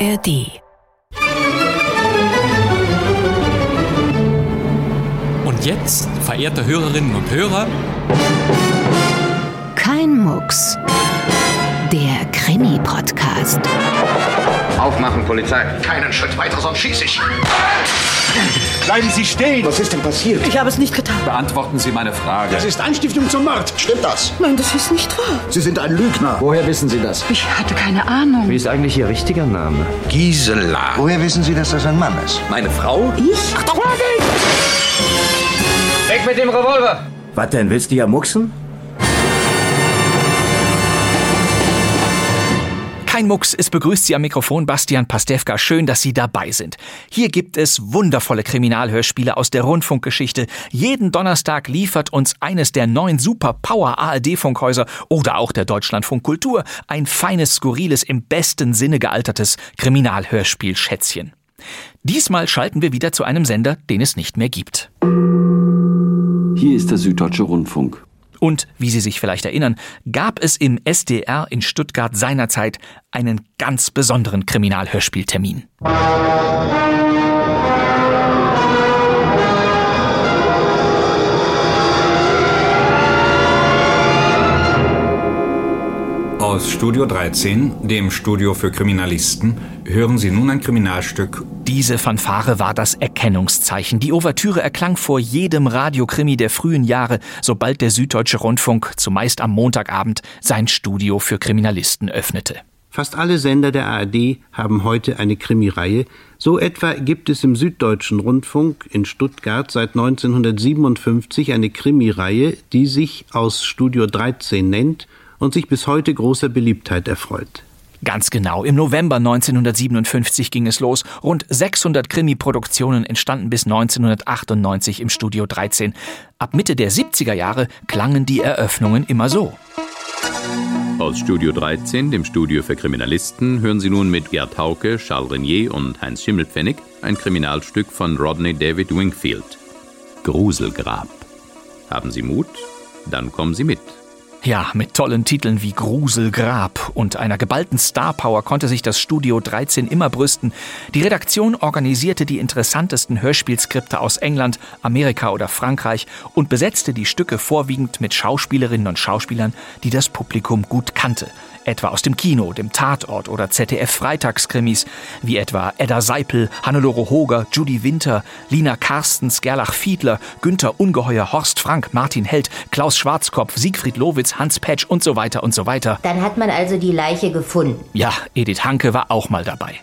ARD. Und jetzt, verehrte Hörerinnen und Hörer, Kein Mucks. Der Krimi-Podcast. Aufmachen, Polizei. Keinen Schritt weiter, sonst schieße ich. Bleiben Sie stehen! Was ist denn passiert? Ich habe es nicht getan. beantworten Sie meine Frage. Das ist Anstiftung zum Mord. Stimmt das? Nein, das ist nicht wahr. Sie sind ein Lügner. Woher wissen Sie das? Ich hatte keine Ahnung. Wie ist eigentlich Ihr richtiger Name? Gisela. Woher wissen Sie, dass das ein Mann ist? Meine Frau? Ich? Weg mit dem Revolver! Was denn, willst du ja mucksen? Kein Mucks, es begrüßt Sie am Mikrofon Bastian Pastewka. Schön, dass Sie dabei sind. Hier gibt es wundervolle Kriminalhörspiele aus der Rundfunkgeschichte. Jeden Donnerstag liefert uns eines der neuen Super-Power ARD-Funkhäuser oder auch der Deutschlandfunk Kultur ein feines, skurriles, im besten Sinne gealtertes Kriminalhörspiel-Schätzchen. Diesmal schalten wir wieder zu einem Sender, den es nicht mehr gibt. Hier ist der Süddeutsche Rundfunk. Und, wie Sie sich vielleicht erinnern, gab es im SDR in Stuttgart seinerzeit einen ganz besonderen Kriminalhörspieltermin. Aus Studio 13, dem Studio für Kriminalisten, hören Sie nun ein Kriminalstück. Diese Fanfare war das Erkennungszeichen. Die Ouvertüre erklang vor jedem Radiokrimi der frühen Jahre, sobald der Süddeutsche Rundfunk, zumeist am Montagabend, sein Studio für Kriminalisten öffnete. Fast alle Sender der ARD haben heute eine Krimireihe. So etwa gibt es im Süddeutschen Rundfunk in Stuttgart seit 1957 eine Krimireihe, die sich aus Studio 13 nennt und sich bis heute großer Beliebtheit erfreut. Ganz genau, im November 1957 ging es los. Rund 600 Krimi-Produktionen entstanden bis 1998 im Studio 13. Ab Mitte der 70er Jahre klangen die Eröffnungen immer so. Aus Studio 13, dem Studio für Kriminalisten, hören Sie nun mit Gerd Hauke, Charles Renier und Heinz Schimmelpfennig ein Kriminalstück von Rodney David Wingfield. Gruselgrab. Haben Sie Mut? Dann kommen Sie mit. Ja, mit tollen Titeln wie Gruselgrab und einer geballten Starpower konnte sich das Studio 13 immer brüsten. Die Redaktion organisierte die interessantesten Hörspielskripte aus England, Amerika oder Frankreich und besetzte die Stücke vorwiegend mit Schauspielerinnen und Schauspielern, die das Publikum gut kannte. Etwa aus dem Kino, dem Tatort oder ZDF-Freitagskrimis, wie etwa Edda Seipel, Hannelore Hoger, Judy Winter, Lina Carstens, Gerlach Fiedler, Günther Ungeheuer, Horst Frank, Martin Held, Klaus Schwarzkopf, Siegfried Lowitz, Hans Petsch und so weiter und so weiter. Dann hat man also die Leiche gefunden. Ja, Edith Hanke war auch mal dabei.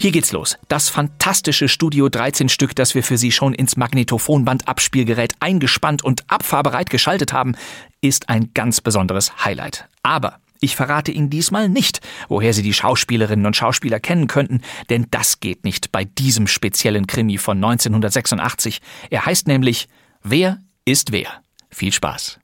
Hier geht's los. Das fantastische Studio 13 Stück, das wir für Sie schon ins Magnetophonband-Abspielgerät eingespannt und abfahrbereit geschaltet haben, ist ein ganz besonderes Highlight. Aber ich verrate Ihnen diesmal nicht, woher Sie die Schauspielerinnen und Schauspieler kennen könnten, denn das geht nicht bei diesem speziellen Krimi von 1986. Er heißt nämlich Wer ist wer? Viel Spaß.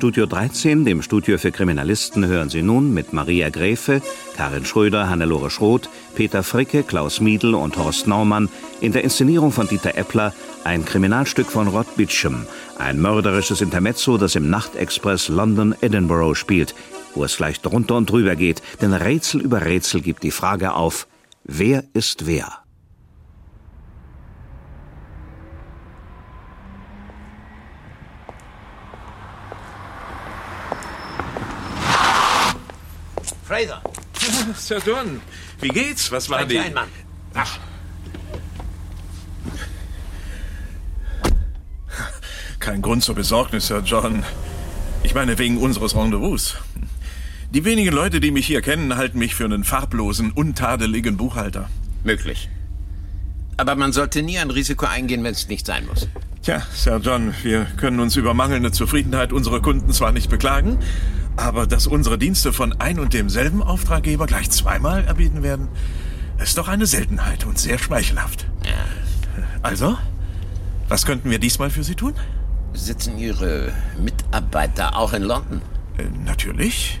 Studio 13, dem Studio für Kriminalisten, hören Sie nun mit Maria Gräfe, Karin Schröder, Hannelore Schroth, Peter Fricke, Klaus Miedl und Horst Naumann in der Inszenierung von Dieter Eppler ein Kriminalstück von Rod Beecham, ein mörderisches Intermezzo, das im Nachtexpress London-Edinburgh spielt, wo es gleich drunter und drüber geht, denn Rätsel über Rätsel gibt die Frage auf, wer ist wer? Fraser. Sir John, wie geht's? Was war Ein die... Kleinmann. Ach. Kein Grund zur Besorgnis, Sir John. Ich meine, wegen unseres Rendezvous. Die wenigen Leute, die mich hier kennen, halten mich für einen farblosen, untadeligen Buchhalter. Möglich. Aber man sollte nie ein Risiko eingehen, wenn es nicht sein muss. Tja, Sir John, wir können uns über mangelnde Zufriedenheit unserer Kunden zwar nicht beklagen, aber dass unsere Dienste von ein und demselben Auftraggeber gleich zweimal erbieten werden, ist doch eine Seltenheit und sehr schmeichelhaft. Also, was könnten wir diesmal für Sie tun? Sitzen Ihre Mitarbeiter auch in London? Äh, natürlich.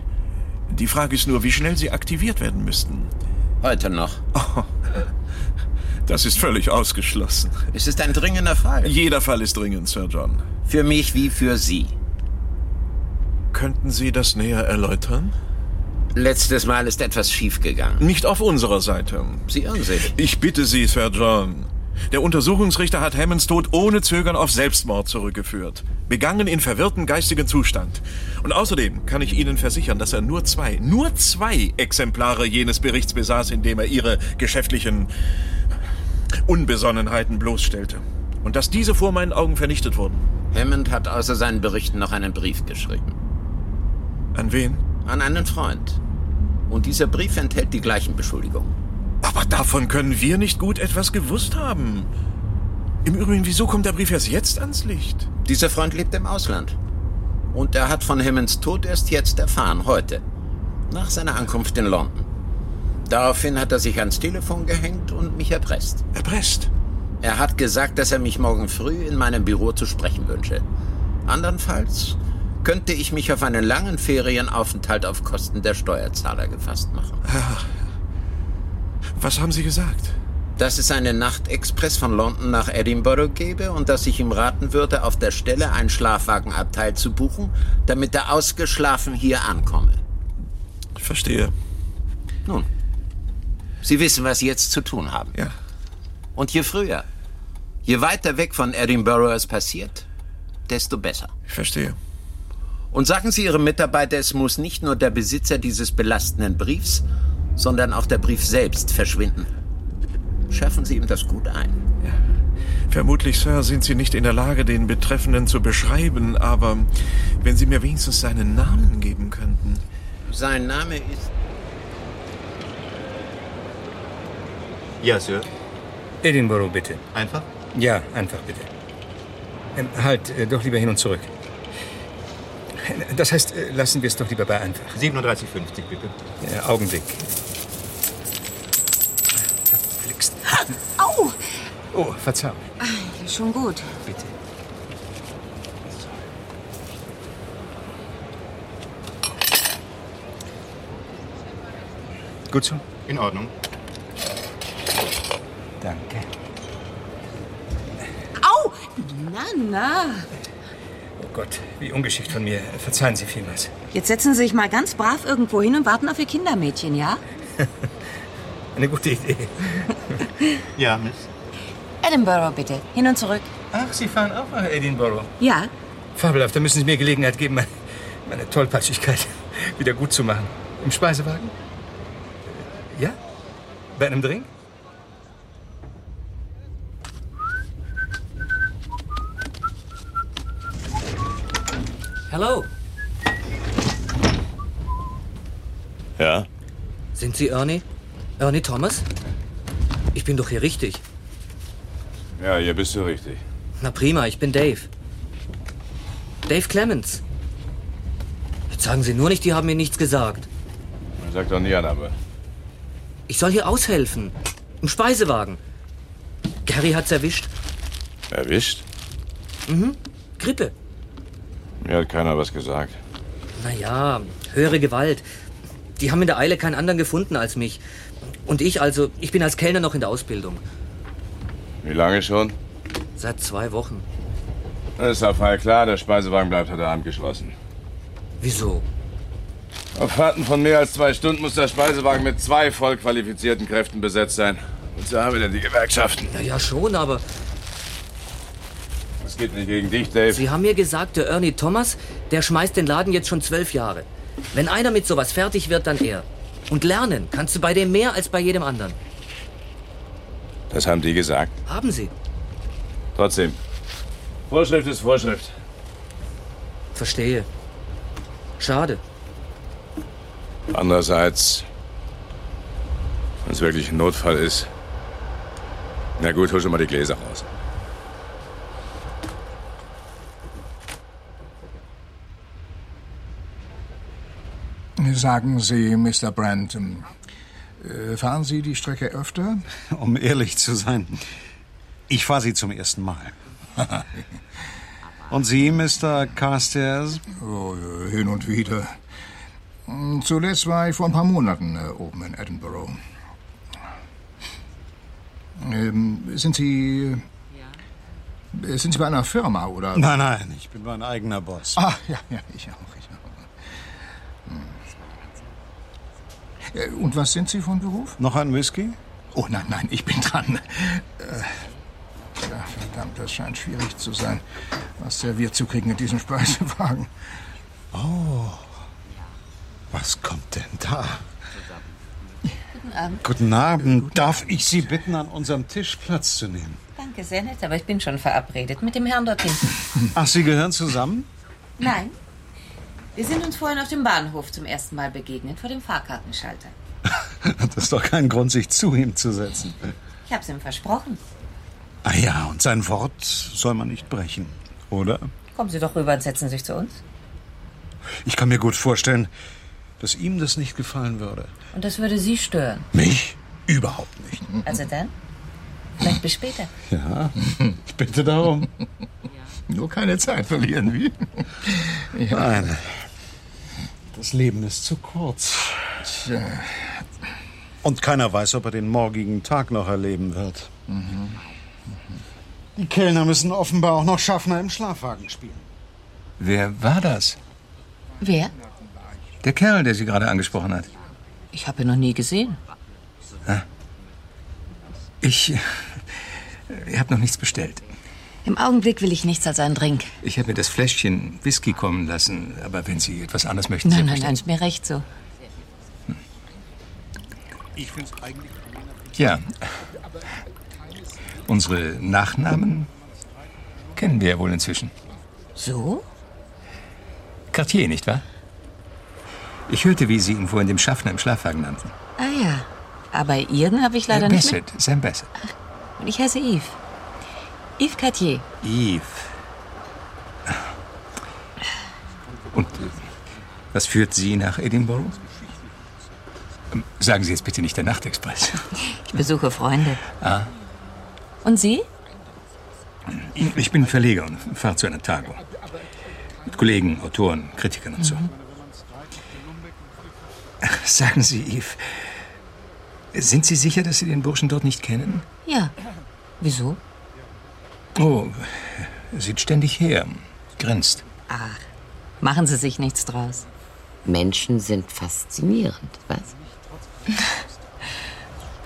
Die Frage ist nur, wie schnell sie aktiviert werden müssten. Heute noch. Oh, das ist völlig ausgeschlossen. Es ist ein dringender Fall. Jeder Fall ist dringend, Sir John. Für mich wie für Sie. Könnten Sie das näher erläutern? Letztes Mal ist etwas schiefgegangen. Nicht auf unserer Seite. Sie irren sich. Ich bitte Sie, Sir John. Der Untersuchungsrichter hat Hammonds Tod ohne Zögern auf Selbstmord zurückgeführt. Begangen in verwirrtem geistigen Zustand. Und außerdem kann ich Ihnen versichern, dass er nur zwei, nur zwei Exemplare jenes Berichts besaß, in dem er Ihre geschäftlichen Unbesonnenheiten bloßstellte. Und dass diese vor meinen Augen vernichtet wurden. Hammond hat außer seinen Berichten noch einen Brief geschrieben. An wen? An einen Freund. Und dieser Brief enthält die gleichen Beschuldigungen. Aber davon können wir nicht gut etwas gewusst haben. Im Übrigen, wieso kommt der Brief erst jetzt ans Licht? Dieser Freund lebt im Ausland. Und er hat von Hammonds Tod erst jetzt erfahren, heute. Nach seiner Ankunft in London. Daraufhin hat er sich ans Telefon gehängt und mich erpresst. Erpresst? Er hat gesagt, dass er mich morgen früh in meinem Büro zu sprechen wünsche. Andernfalls könnte ich mich auf einen langen Ferienaufenthalt auf Kosten der Steuerzahler gefasst machen. Ja. Was haben Sie gesagt? Dass es einen Nachtexpress von London nach Edinburgh gäbe und dass ich ihm raten würde, auf der Stelle ein Schlafwagenabteil zu buchen, damit er ausgeschlafen hier ankomme. Ich verstehe. Nun, Sie wissen, was Sie jetzt zu tun haben. Ja. Und je früher, je weiter weg von Edinburgh es passiert, desto besser. Ich verstehe. Und sagen Sie Ihrem Mitarbeiter, es muss nicht nur der Besitzer dieses belastenden Briefs, sondern auch der Brief selbst verschwinden. Schärfen Sie ihm das gut ein. Ja. Vermutlich, Sir, sind Sie nicht in der Lage, den Betreffenden zu beschreiben, aber wenn Sie mir wenigstens seinen Namen geben könnten. Sein Name ist. Ja, Sir. Edinburgh, bitte. Einfach? Ja, einfach bitte. Ähm, halt, äh, doch lieber hin und zurück. Das heißt, äh, lassen wir es doch lieber bei einfach. 37,50 bitte. Ja, Augenblick. Verflixt. Au! Oh, Verzeihung. Ah, schon gut. Bitte. Gut so? In Ordnung. Danke. Au! Na, na. Oh Gott, wie ungeschickt von mir. Verzeihen Sie vielmals. Jetzt setzen Sie sich mal ganz brav irgendwo hin und warten auf Ihr Kindermädchen, ja? Eine gute Idee. ja, Miss. Edinburgh, bitte. Hin und zurück. Ach, Sie fahren auch nach Edinburgh? Ja. Fabelhaft, da müssen Sie mir Gelegenheit geben, meine, meine Tollpatschigkeit wieder gut zu machen. Im Speisewagen? Ja? Bei einem Drink? Hallo. Ja? Sind Sie Ernie? Ernie Thomas? Ich bin doch hier richtig. Ja, hier bist du richtig. Na prima, ich bin Dave. Dave Clemens. Jetzt sagen Sie nur nicht, die haben mir nichts gesagt. Sag doch nie an, aber. Ich soll hier aushelfen. Im Speisewagen. Gary hat's erwischt. Erwischt? Mhm. Grippe. Mir hat keiner was gesagt. Naja, höhere Gewalt. Die haben in der Eile keinen anderen gefunden als mich. Und ich also, ich bin als Kellner noch in der Ausbildung. Wie lange schon? Seit zwei Wochen. Das ist auf Fall klar, der Speisewagen bleibt heute Abend geschlossen. Wieso? Auf Fahrten von mehr als zwei Stunden muss der Speisewagen mit zwei voll qualifizierten Kräften besetzt sein. Und so haben wir denn die Gewerkschaften. Ja, ja, schon, aber. Geht nicht gegen dich, Dave. Sie haben mir gesagt, der Ernie Thomas, der schmeißt den Laden jetzt schon zwölf Jahre. Wenn einer mit sowas fertig wird, dann er. Und lernen kannst du bei dem mehr als bei jedem anderen. Das haben die gesagt. Haben sie. Trotzdem. Vorschrift ist Vorschrift. Verstehe. Schade. Andererseits, wenn es wirklich ein Notfall ist. Na gut, hol schon mal die Gläser raus. Sagen Sie, Mr. Brandt, äh, fahren Sie die Strecke öfter? Um ehrlich zu sein, ich fahre sie zum ersten Mal. Und Sie, Mr. Carstairs? Oh, hin und wieder. Zuletzt war ich vor ein paar Monaten äh, oben in Edinburgh. Ähm, sind Sie. äh, Sind Sie bei einer Firma oder? Nein, nein, ich bin mein eigener Boss. Ah, ja, ja, ich auch, ich auch. Hm. Äh, Und was sind Sie von Beruf? Noch ein Whisky? Oh nein, nein, ich bin dran. Äh, ja, verdammt, das scheint schwierig zu sein, was serviert zu kriegen in diesem Speisewagen. Oh. Was kommt denn da? Guten Abend. Guten Abend. Darf ich Sie bitten, an unserem Tisch Platz zu nehmen? Danke, sehr nett, aber ich bin schon verabredet mit dem Herrn dort hinten. Ach, Sie gehören zusammen? Nein. Wir sind uns vorhin auf dem Bahnhof zum ersten Mal begegnet, vor dem Fahrkartenschalter. Das ist doch kein Grund, sich zu ihm zu setzen. Ich hab's ihm versprochen. Ah ja, und sein Wort soll man nicht brechen, oder? Kommen Sie doch rüber und setzen sich zu uns. Ich kann mir gut vorstellen, dass ihm das nicht gefallen würde. Und das würde Sie stören. Mich? Überhaupt nicht. Also dann? Vielleicht bis später. Ja, ich bitte darum. Nur keine Zeit verlieren, wie? Nein. Das Leben ist zu kurz. Tja. Und keiner weiß, ob er den morgigen Tag noch erleben wird. Die Kellner müssen offenbar auch noch Schaffner im Schlafwagen spielen. Wer war das? Wer? Der Kerl, der Sie gerade angesprochen hat. Ich habe ihn noch nie gesehen. Ich. Ich habe noch nichts bestellt. Im Augenblick will ich nichts als einen Drink. Ich habe mir das Fläschchen Whisky kommen lassen. Aber wenn Sie etwas anderes möchten, Nein, nein, nein, ist mir recht so. Ich finde es eigentlich. Ja. Unsere Nachnamen kennen wir ja wohl inzwischen. So? Cartier, nicht wahr? Ich hörte, wie Sie ihn vorhin dem Schaffner im Schlafwagen nannten. Ah ja. Aber Ihren habe ich leider Äh, nicht mehr. Bassett, Sam Bassett. Und ich heiße Yves. Yves Cartier. Yves. Und äh, was führt Sie nach Edinburgh? Ähm, Sagen Sie jetzt bitte nicht der Nachtexpress. Ich besuche Freunde. Ah, Und Sie? ich bin Verleger und fahre zu einer Tagung. Mit Kollegen, Autoren, Kritikern und so. Sagen Sie, Yves, sind Sie sicher, dass Sie den Burschen dort nicht kennen? Ja. Wieso? Oh, er sieht ständig her, grinst. Ach, machen Sie sich nichts draus. Menschen sind faszinierend, was?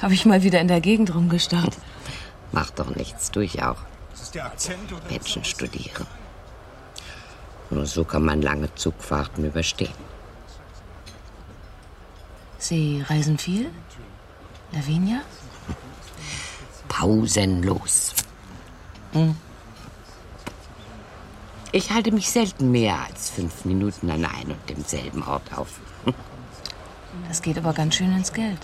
Habe ich mal wieder in der Gegend rumgestarrt. Macht doch nichts, tue ich auch. Menschen studieren. Nur so kann man lange Zugfahrten überstehen. Sie reisen viel? Lavinia? Pausenlos. Hm. Ich halte mich selten mehr als fünf Minuten an einem und demselben Ort auf. Das geht aber ganz schön ins Geld.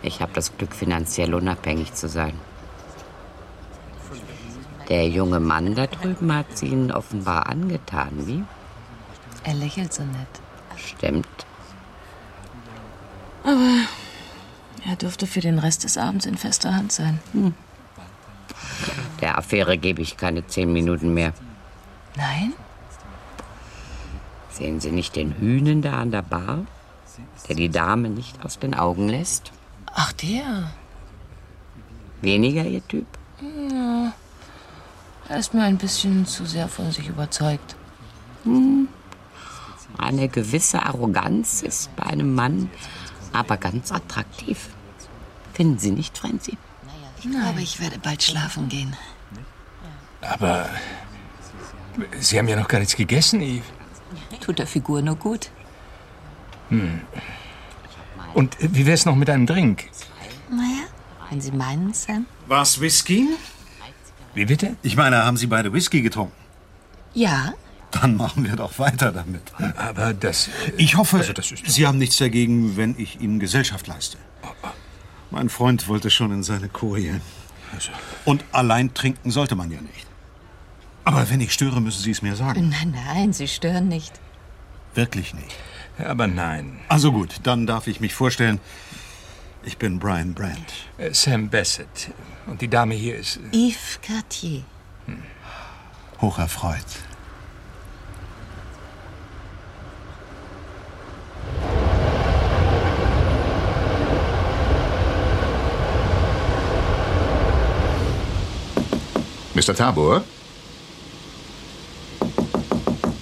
Ich habe das Glück, finanziell unabhängig zu sein. Der junge Mann da drüben hat sie Ihnen offenbar angetan, wie? Er lächelt so nett. Stimmt. Aber er dürfte für den Rest des Abends in fester Hand sein. Hm. Der Affäre gebe ich keine zehn Minuten mehr. Nein? Sehen Sie nicht den Hühnen da an der Bar, der die Dame nicht aus den Augen lässt? Ach, der. Weniger Ihr Typ? Ja. Er ist mir ein bisschen zu sehr von sich überzeugt. Hm. Eine gewisse Arroganz ist bei einem Mann aber ganz attraktiv. Finden Sie nicht, Frenzy? Ich glaube, ich werde bald schlafen gehen. Aber Sie haben ja noch gar nichts gegessen, Yves. Tut der Figur nur gut. Hm. Und äh, wie wär's noch mit einem Drink? Naja, wenn Sie meinen, Sam. War's Whisky? Wie bitte? Ich meine, haben Sie beide Whisky getrunken? Ja, Dann machen wir doch weiter damit. Aber das. Ich hoffe, Also das ist- Sie haben nichts dagegen, wenn ich Ihnen Gesellschaft leiste. Mein Freund wollte schon in seine Koje. Also. Und allein trinken sollte man ja nicht. Aber wenn ich störe, müssen Sie es mir sagen. Nein, nein, Sie stören nicht. Wirklich nicht. Aber nein. Also gut, dann darf ich mich vorstellen. Ich bin Brian Brandt. Äh, Sam Bassett. Und die Dame hier ist. äh, Yves Cartier. hocherfreut. Mr. Tabor?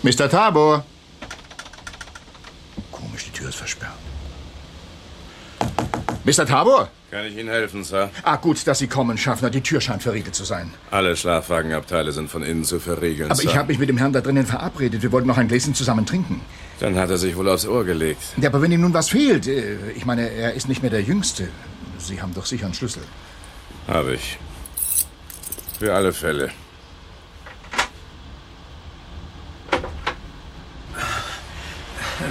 Mr. Tabor? Komisch, die Tür ist versperrt. Mr. Tabor? Kann ich Ihnen helfen, Sir? Ah, gut, dass Sie kommen, Schaffner. Die Tür scheint verriegelt zu sein. Alle Schlafwagenabteile sind von innen zu verriegeln, Aber Sir. ich habe mich mit dem Herrn da drinnen verabredet. Wir wollten noch ein Gläschen zusammen trinken. Dann hat er sich wohl aufs Ohr gelegt. Ja, aber wenn ihm nun was fehlt, äh, ich meine, er ist nicht mehr der Jüngste. Sie haben doch sicher einen Schlüssel. Habe ich. Für alle Fälle.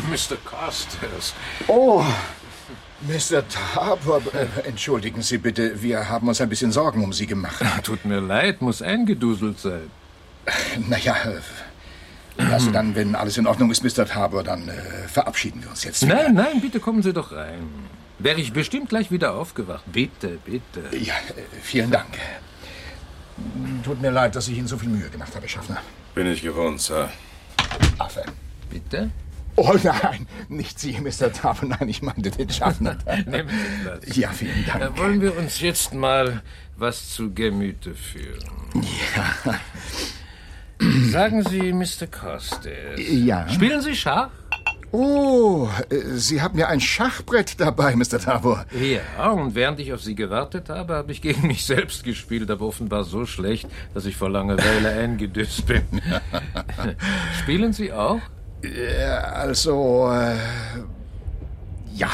Mr. Costas. Oh, Mr. Tabor, äh, entschuldigen Sie bitte, wir haben uns ein bisschen Sorgen um Sie gemacht. Tut mir leid, muss eingeduselt sein. Naja, äh, also dann, wenn alles in Ordnung ist, Mr. Tabor, dann äh, verabschieden wir uns jetzt. wieder. Nein, nein, bitte kommen Sie doch rein. Wäre ich bestimmt gleich wieder aufgewacht. Bitte, bitte. Ja, äh, vielen Dank. Tut mir leid, dass ich Ihnen so viel Mühe gemacht habe, Schaffner. Bin ich gewohnt, Sir. Affe. Bitte? Oh nein, nicht Sie, Mr. Tabor, nein, ich meinte den Schaffner. Nehmen Sie Platz. Ja, vielen Dank. Da wollen wir uns jetzt mal was zu Gemüte führen. Ja. Sagen Sie, Mr. Costas. Ja. Spielen Sie Schach? Oh, äh, Sie haben ja ein Schachbrett dabei, Mr. Tabor. Ja, und während ich auf Sie gewartet habe, habe ich gegen mich selbst gespielt, aber offenbar so schlecht, dass ich vor Langeweile eingedüst bin. Spielen Sie auch? Ja, also, äh, ja.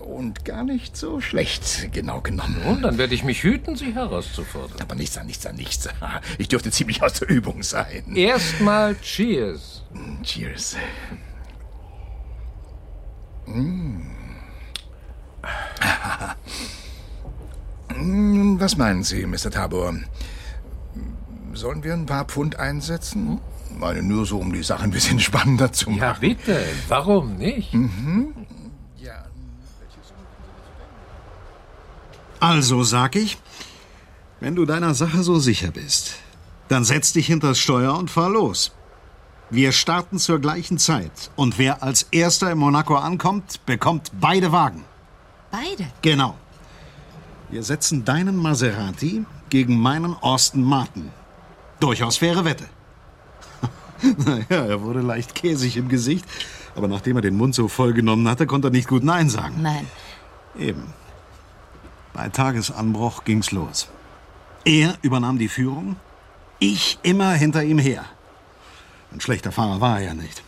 Und gar nicht so schlecht, genau genommen. Und dann werde ich mich hüten, Sie herauszufordern. Aber nichts an nichts an nichts. Ich dürfte ziemlich aus der Übung sein. Erstmal Cheers. Cheers. Mm, Was meinen Sie, Mr. Tabor? Sollen wir ein paar Pfund einsetzen? Meine nur so, um die Sache ein bisschen spannender zu machen. Ja, bitte. Warum nicht? Mhm. Also sag ich, wenn du deiner Sache so sicher bist, dann setz dich hinters Steuer und fahr los. Wir starten zur gleichen Zeit und wer als erster in Monaco ankommt, bekommt beide Wagen. Beide? Genau. Wir setzen deinen Maserati gegen meinen Austin Martin. Durchaus faire Wette. naja, er wurde leicht käsig im Gesicht, aber nachdem er den Mund so voll genommen hatte, konnte er nicht gut Nein sagen. Nein. Eben. Bei Tagesanbruch ging's los. Er übernahm die Führung, ich immer hinter ihm her. Ein schlechter Fahrer war er ja nicht.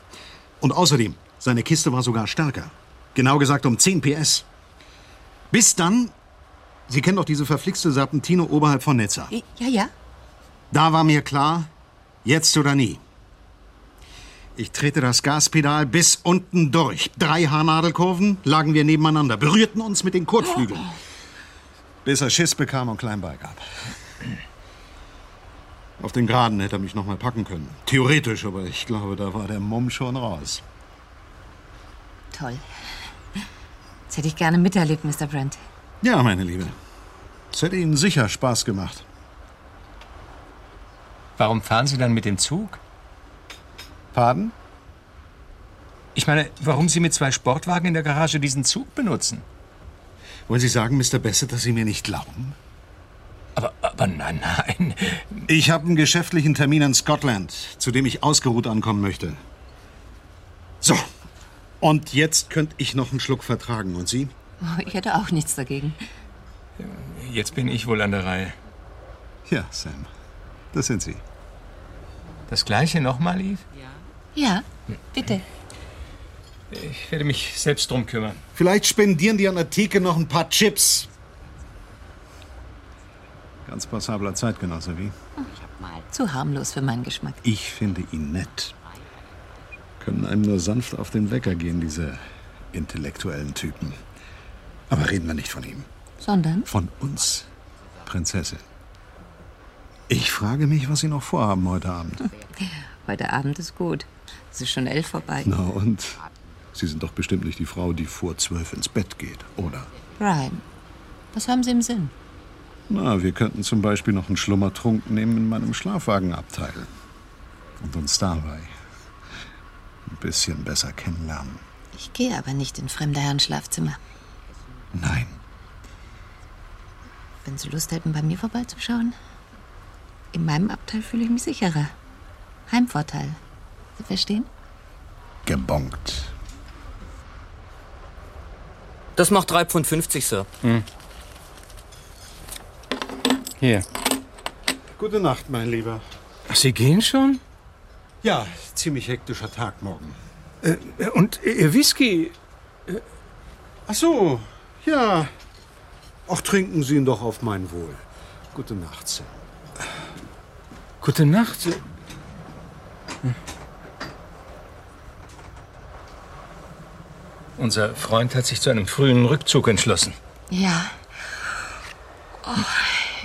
Und außerdem, seine Kiste war sogar stärker. Genau gesagt um 10 PS. Bis dann, Sie kennen doch diese verflixte Serpentine oberhalb von Nizza. Ja, ja. Da war mir klar, jetzt oder nie. Ich trete das Gaspedal bis unten durch. Drei Haarnadelkurven lagen wir nebeneinander, berührten uns mit den Kotflügeln. Bis er Schiss bekam und Kleinbeil gab. Auf den Geraden hätte er mich noch mal packen können. Theoretisch, aber ich glaube, da war der Mumm schon raus. Toll. Das hätte ich gerne miterlebt, Mr. Brent. Ja, meine Liebe. Es hätte Ihnen sicher Spaß gemacht. Warum fahren Sie dann mit dem Zug? Pardon? Ich meine, warum Sie mit zwei Sportwagen in der Garage diesen Zug benutzen? Wollen Sie sagen, Mr. Bassett, dass Sie mir nicht glauben? Aber, aber nein, nein. Ich habe einen geschäftlichen Termin in Scotland, zu dem ich ausgeruht ankommen möchte. So. Und jetzt könnte ich noch einen Schluck vertragen. Und Sie? Oh, ich hätte auch nichts dagegen. Jetzt bin ich wohl an der Reihe. Ja, Sam. Das sind Sie. Das gleiche nochmal, Eve? Ja, bitte. Ich werde mich selbst drum kümmern. Vielleicht spendieren die an der Theke noch ein paar Chips. Ganz passabler Zeitgenosse, wie? Zu harmlos für meinen Geschmack. Ich finde ihn nett. Können einem nur sanft auf den Wecker gehen, diese intellektuellen Typen. Aber reden wir nicht von ihm. Sondern? Von uns, Prinzessin. Ich frage mich, was Sie noch vorhaben heute Abend. Heute Abend ist gut. Es ist schon elf vorbei. Na und? Sie sind doch bestimmt nicht die Frau, die vor zwölf ins Bett geht, oder? Brian, was haben Sie im Sinn? Na, wir könnten zum Beispiel noch einen Schlummertrunk nehmen in meinem Schlafwagenabteil. Und uns dabei ein bisschen besser kennenlernen. Ich gehe aber nicht in fremder Herren Schlafzimmer. Nein. Wenn Sie Lust hätten, bei mir vorbeizuschauen. In meinem Abteil fühle ich mich sicherer. Heimvorteil. Sie verstehen? Gebongt. Das macht 3,50 Pfund, Sir. Hm. Hier. Gute Nacht, mein Lieber. Ach, Sie gehen schon? Ja, ziemlich hektischer Tag morgen. Äh, und Ihr Whisky? Ach so, ja. Auch trinken Sie ihn doch auf mein Wohl. Gute Nacht, Sam. Gute Nacht. Sir. Unser Freund hat sich zu einem frühen Rückzug entschlossen. Ja. Oh,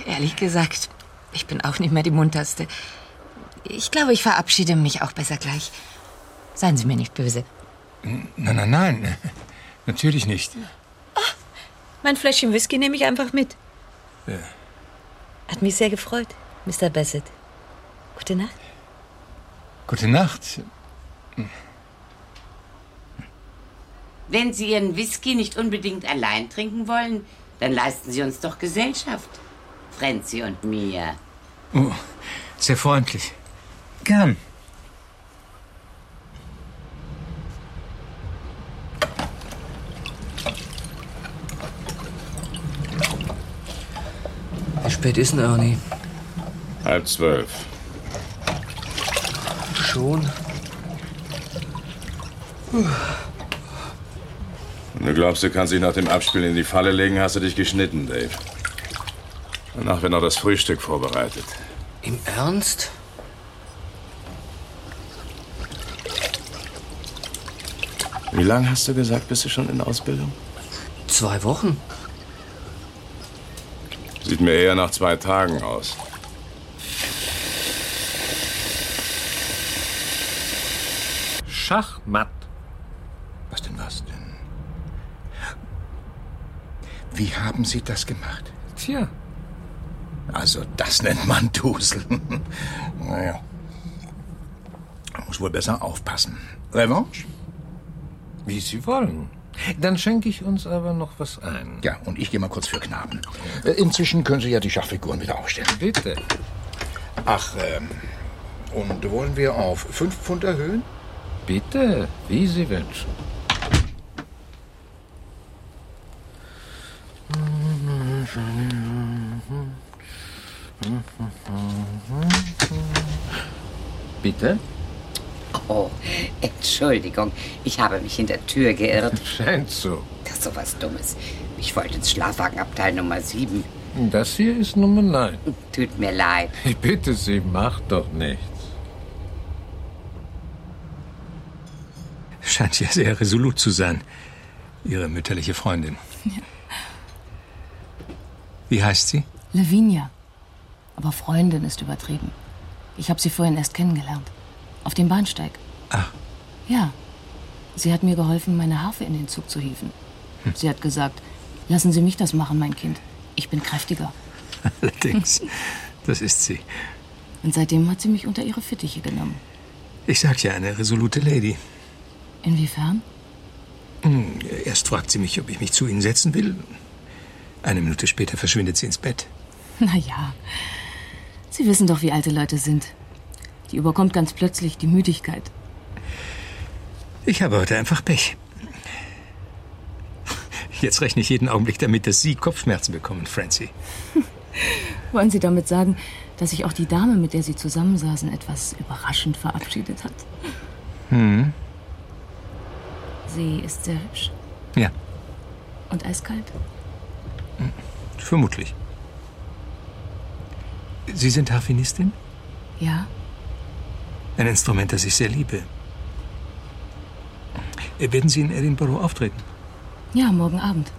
ehrlich gesagt, ich bin auch nicht mehr die munterste. Ich glaube, ich verabschiede mich auch besser gleich. Seien Sie mir nicht böse. Nein, nein, nein. Natürlich nicht. Mein Fläschchen Whisky nehme ich einfach mit. Ja. Hat mich sehr gefreut, Mr. Bassett. Gute Nacht. Gute Nacht. Wenn Sie Ihren Whisky nicht unbedingt allein trinken wollen, dann leisten Sie uns doch Gesellschaft. Frenzy und mir. Oh, sehr freundlich. Gern. Wie spät ist denn Ernie? Halb zwölf. Schon? Wenn du glaubst, du kannst dich nach dem Abspielen in die Falle legen, hast du dich geschnitten, Dave. Danach wird noch das Frühstück vorbereitet. Im Ernst? Wie lange hast du gesagt, bist du schon in Ausbildung? Zwei Wochen. Sieht mir eher nach zwei Tagen aus. Schachmatt. Was denn, was denn? Wie haben Sie das gemacht? Tja. Also, das nennt man Duseln. naja. Muss wohl besser aufpassen. Revanche? Wie Sie wollen. Dann schenke ich uns aber noch was ein. Ja, und ich gehe mal kurz für Knaben. Äh, Inzwischen können Sie ja die Schachfiguren wieder aufstellen. Bitte. Ach, ähm, und wollen wir auf fünf Pfund erhöhen? Bitte, wie Sie wünschen. Bitte? Oh, Entschuldigung, ich habe mich in der Tür geirrt. Scheint so. Das ist so was Dummes. Ich wollte ins Schlafwagenabteil Nummer 7. Das hier ist Nummer 9. Tut mir leid. Ich bitte Sie, macht doch nichts. Scheint ja sehr resolut zu sein. Ihre mütterliche Freundin. Wie heißt sie? Lavinia. Aber Freundin ist übertrieben. Ich habe sie vorhin erst kennengelernt. Auf dem Bahnsteig. Ach. Ja. Sie hat mir geholfen, meine Harfe in den Zug zu hieven. Sie hat gesagt, lassen Sie mich das machen, mein Kind. Ich bin kräftiger. Allerdings. Das ist sie. Und seitdem hat sie mich unter ihre Fittiche genommen. Ich sag ja, eine resolute Lady. Inwiefern? Hm, Erst fragt sie mich, ob ich mich zu Ihnen setzen will. Eine Minute später verschwindet sie ins Bett. Na ja. Sie wissen doch, wie alte Leute sind. Die überkommt ganz plötzlich die Müdigkeit. Ich habe heute einfach Pech. Jetzt rechne ich jeden Augenblick damit, dass Sie Kopfschmerzen bekommen, Francie. Wollen Sie damit sagen, dass sich auch die Dame, mit der Sie zusammensaßen, etwas überraschend verabschiedet hat? Hm. Sie ist sehr hübsch Ja, und eiskalt. vermutlich. Sie sind Harfenistin? Ja, Ein Instrument, das ich sehr liebe. Werden Sie in Edinburgh auftreten? ja, morgen Abend.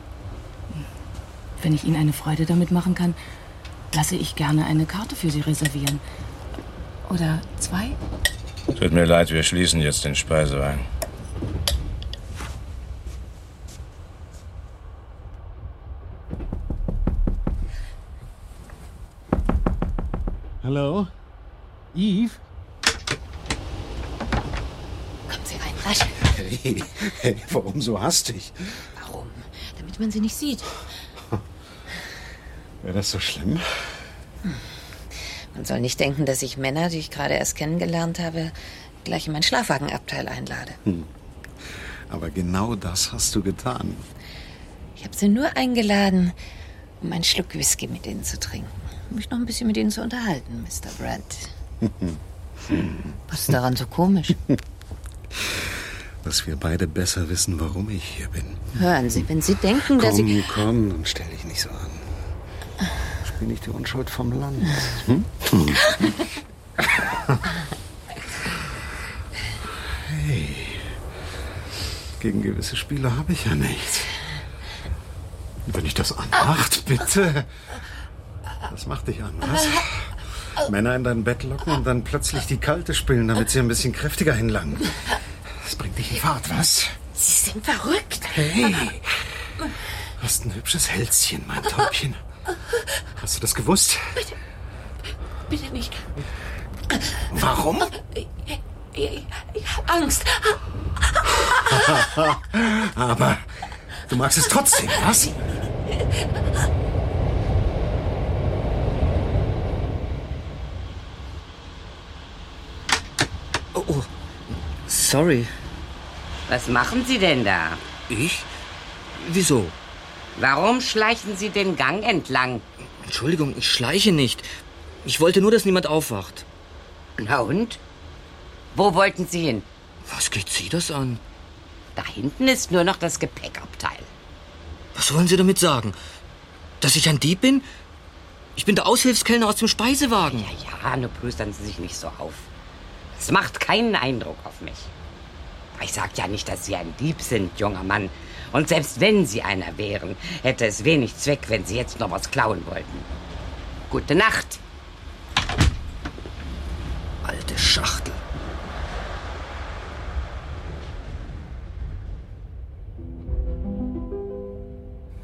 Wenn ich Ihnen eine Freude damit machen kann, lasse ich gerne eine Karte für Sie reservieren. Oder zwei? Tut mir leid, wir schließen jetzt den Speisewagen. Hallo? Eve? Kommen Sie rein, rasch. Hey, hey, warum so hastig? Warum? Damit man sie nicht sieht. Wäre das so schlimm? Man soll nicht denken, dass ich Männer, die ich gerade erst kennengelernt habe, gleich in mein Schlafwagenabteil einlade. Hm. Aber genau das hast du getan. Ich habe sie nur eingeladen, um einen Schluck Whisky mit ihnen zu trinken. Mich noch ein bisschen mit ihnen zu unterhalten, Mr. Brent. Was ist daran so komisch? Dass wir beide besser wissen, warum ich hier bin. Hören Sie, wenn Sie denken, dass Komm, ich... komm, dann stell dich nicht so an. Spiel nicht die Unschuld vom Land. Hm? Hey, gegen gewisse Spiele habe ich ja nichts. Wenn ich das anmacht, bitte. Was macht dich an, was? Männer in dein Bett locken und dann plötzlich die Kalte spülen, damit sie ein bisschen kräftiger hinlangen. Das bringt dich in Fahrt, was? Sie sind verrückt. Hey, hast ein hübsches Hälschen, mein Täubchen. Hast du das gewusst? Bitte, bitte nicht. Warum? Ich, ich, ich habe Angst. Aber du magst es trotzdem, was? Oh, oh. Sorry. Was machen Sie denn da? Ich? Wieso? Warum schleichen Sie den Gang entlang? Entschuldigung, ich schleiche nicht. Ich wollte nur, dass niemand aufwacht. Na und? Wo wollten Sie hin? Was geht Sie das an? Da hinten ist nur noch das Gepäckabteil. Was wollen Sie damit sagen? Dass ich ein Dieb bin? Ich bin der Aushilfskellner aus dem Speisewagen. Ja, ja, nur plüstern Sie sich nicht so auf. Es macht keinen Eindruck auf mich. Ich sag ja nicht, dass Sie ein Dieb sind, junger Mann. Und selbst wenn Sie einer wären, hätte es wenig Zweck, wenn Sie jetzt noch was klauen wollten. Gute Nacht. Alte Schachtel.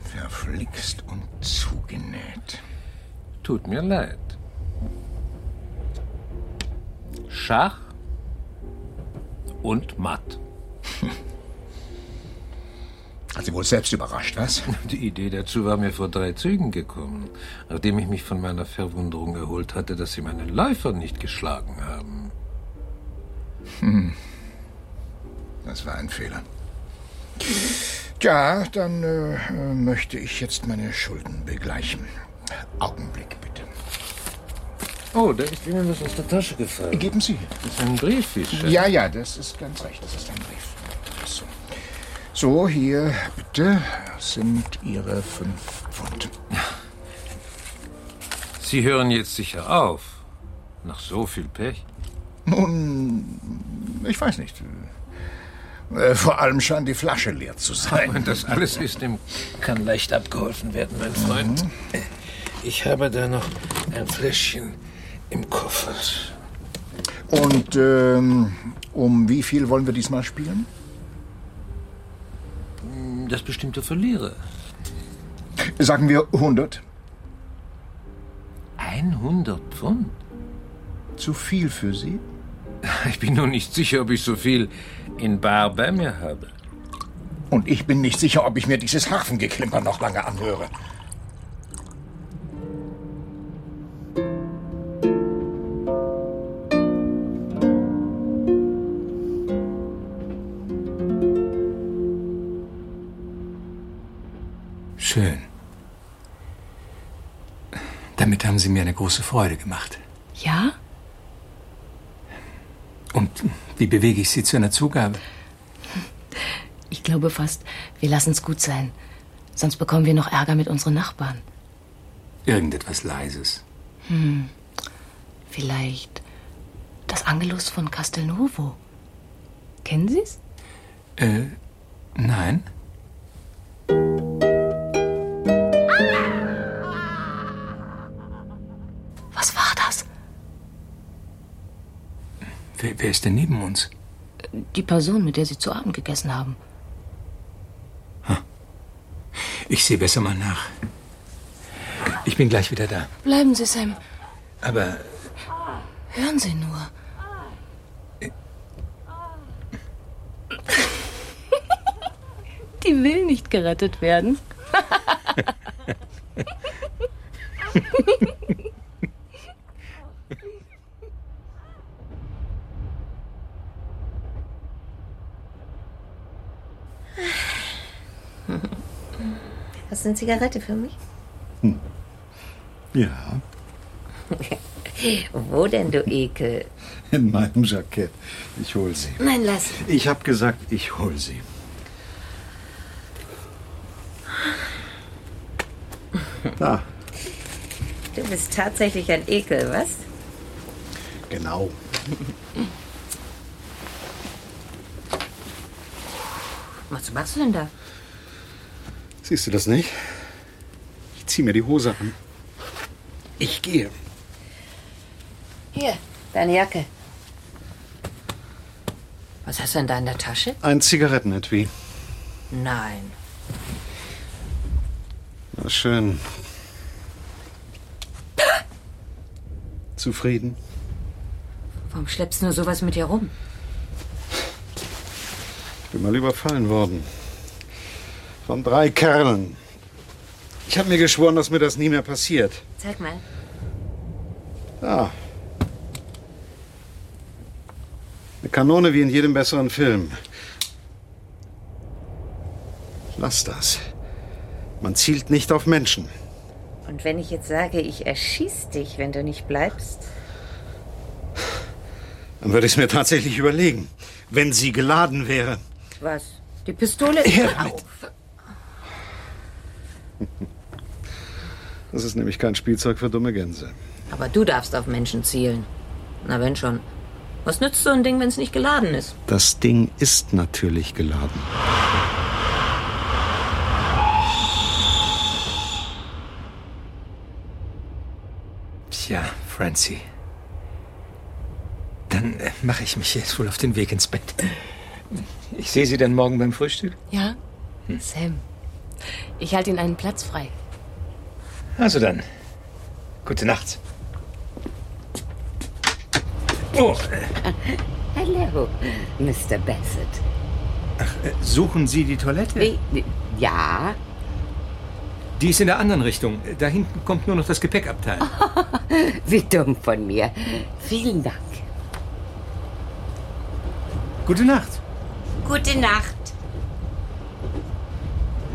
Verflixt und zugenäht. Tut mir leid. Schach und Matt. Hat Sie wohl selbst überrascht, was? Die Idee dazu war mir vor drei Zügen gekommen, nachdem ich mich von meiner Verwunderung erholt hatte, dass Sie meinen Läufer nicht geschlagen haben. Hm. Das war ein Fehler. Tja, dann äh, möchte ich jetzt meine Schulden begleichen. Augenblick, bitte. Oh, da ist Ihnen was aus der Tasche gefallen. Geben Sie. Das ist ein Brief, Fischer. Ja, ja, das ist ganz recht. Das ist ein Brief. So. so, hier, bitte, sind Ihre fünf Pfund. Sie hören jetzt sicher auf. Nach so viel Pech. Nun, ich weiß nicht. Äh, Vor allem scheint die Flasche leer zu sein. Wenn das alles ist, dem kann leicht abgeholfen werden, mein Freund. Ich habe da noch ein Fläschchen im Koffer. Und ähm, um wie viel wollen wir diesmal spielen? Das bestimmte Verlierer. Sagen wir 100. 100 Pfund? Zu viel für Sie? Ich bin nur nicht sicher, ob ich so viel in Bar bei mir habe. Und ich bin nicht sicher, ob ich mir dieses Harfengeklimper noch lange anhöre. Damit haben Sie mir eine große Freude gemacht. Ja? Und wie bewege ich Sie zu einer Zugabe? Ich glaube fast, wir lassen es gut sein. Sonst bekommen wir noch Ärger mit unseren Nachbarn. Irgendetwas Leises. Hm. Vielleicht das Angelus von Castelnuovo. Kennen Sie es? Äh, nein. Wer, wer ist denn neben uns? Die Person, mit der Sie zu Abend gegessen haben. Ich sehe besser mal nach. Ich bin gleich wieder da. Bleiben Sie, Sam. Aber Hören Sie nur. Die will nicht gerettet werden. Hast du eine Zigarette für mich? Ja, Wo denn, du Ekel? in meinem Jackett. Ich hol sie. Nein, lass. Ich hab gesagt, ich hol sie. Da, Du bist tatsächlich ein Ekel, was? genau. Was machst du denn da? Siehst du das nicht? Ich zieh mir die Hose an. Ich gehe. Hier, deine Jacke. Was hast du denn da in der Tasche? Ein Zigarettenetui. Nein. Na schön. Zufrieden? Warum schleppst du nur sowas mit dir rum? Ich bin mal überfallen worden. Von drei Kerlen. Ich habe mir geschworen, dass mir das nie mehr passiert. Zeig mal. Da. Eine Kanone wie in jedem besseren Film. Lass das. Man zielt nicht auf Menschen. Und wenn ich jetzt sage, ich erschieß dich, wenn du nicht bleibst? Dann würde ich es mir tatsächlich überlegen. Wenn sie geladen wäre. Was? Die Pistole ist auf. Das ist nämlich kein Spielzeug für dumme Gänse. Aber du darfst auf Menschen zielen. Na, wenn schon. Was nützt so ein Ding, wenn es nicht geladen ist? Das Ding ist natürlich geladen. Tja, Francie. Dann äh, mache ich mich jetzt wohl auf den Weg ins Bett. Ich sehe Sie dann morgen beim Frühstück. Ja? Sam. Ich halte Ihnen einen Platz frei. Also dann. Gute Nacht. Oh, Hallo, Mr. Bassett. äh, suchen Sie die Toilette? Wie? Ja? Die ist in der anderen Richtung. Da hinten kommt nur noch das Gepäckabteil. Wie dumm von mir. Vielen Dank. Gute Nacht. Gute Nacht.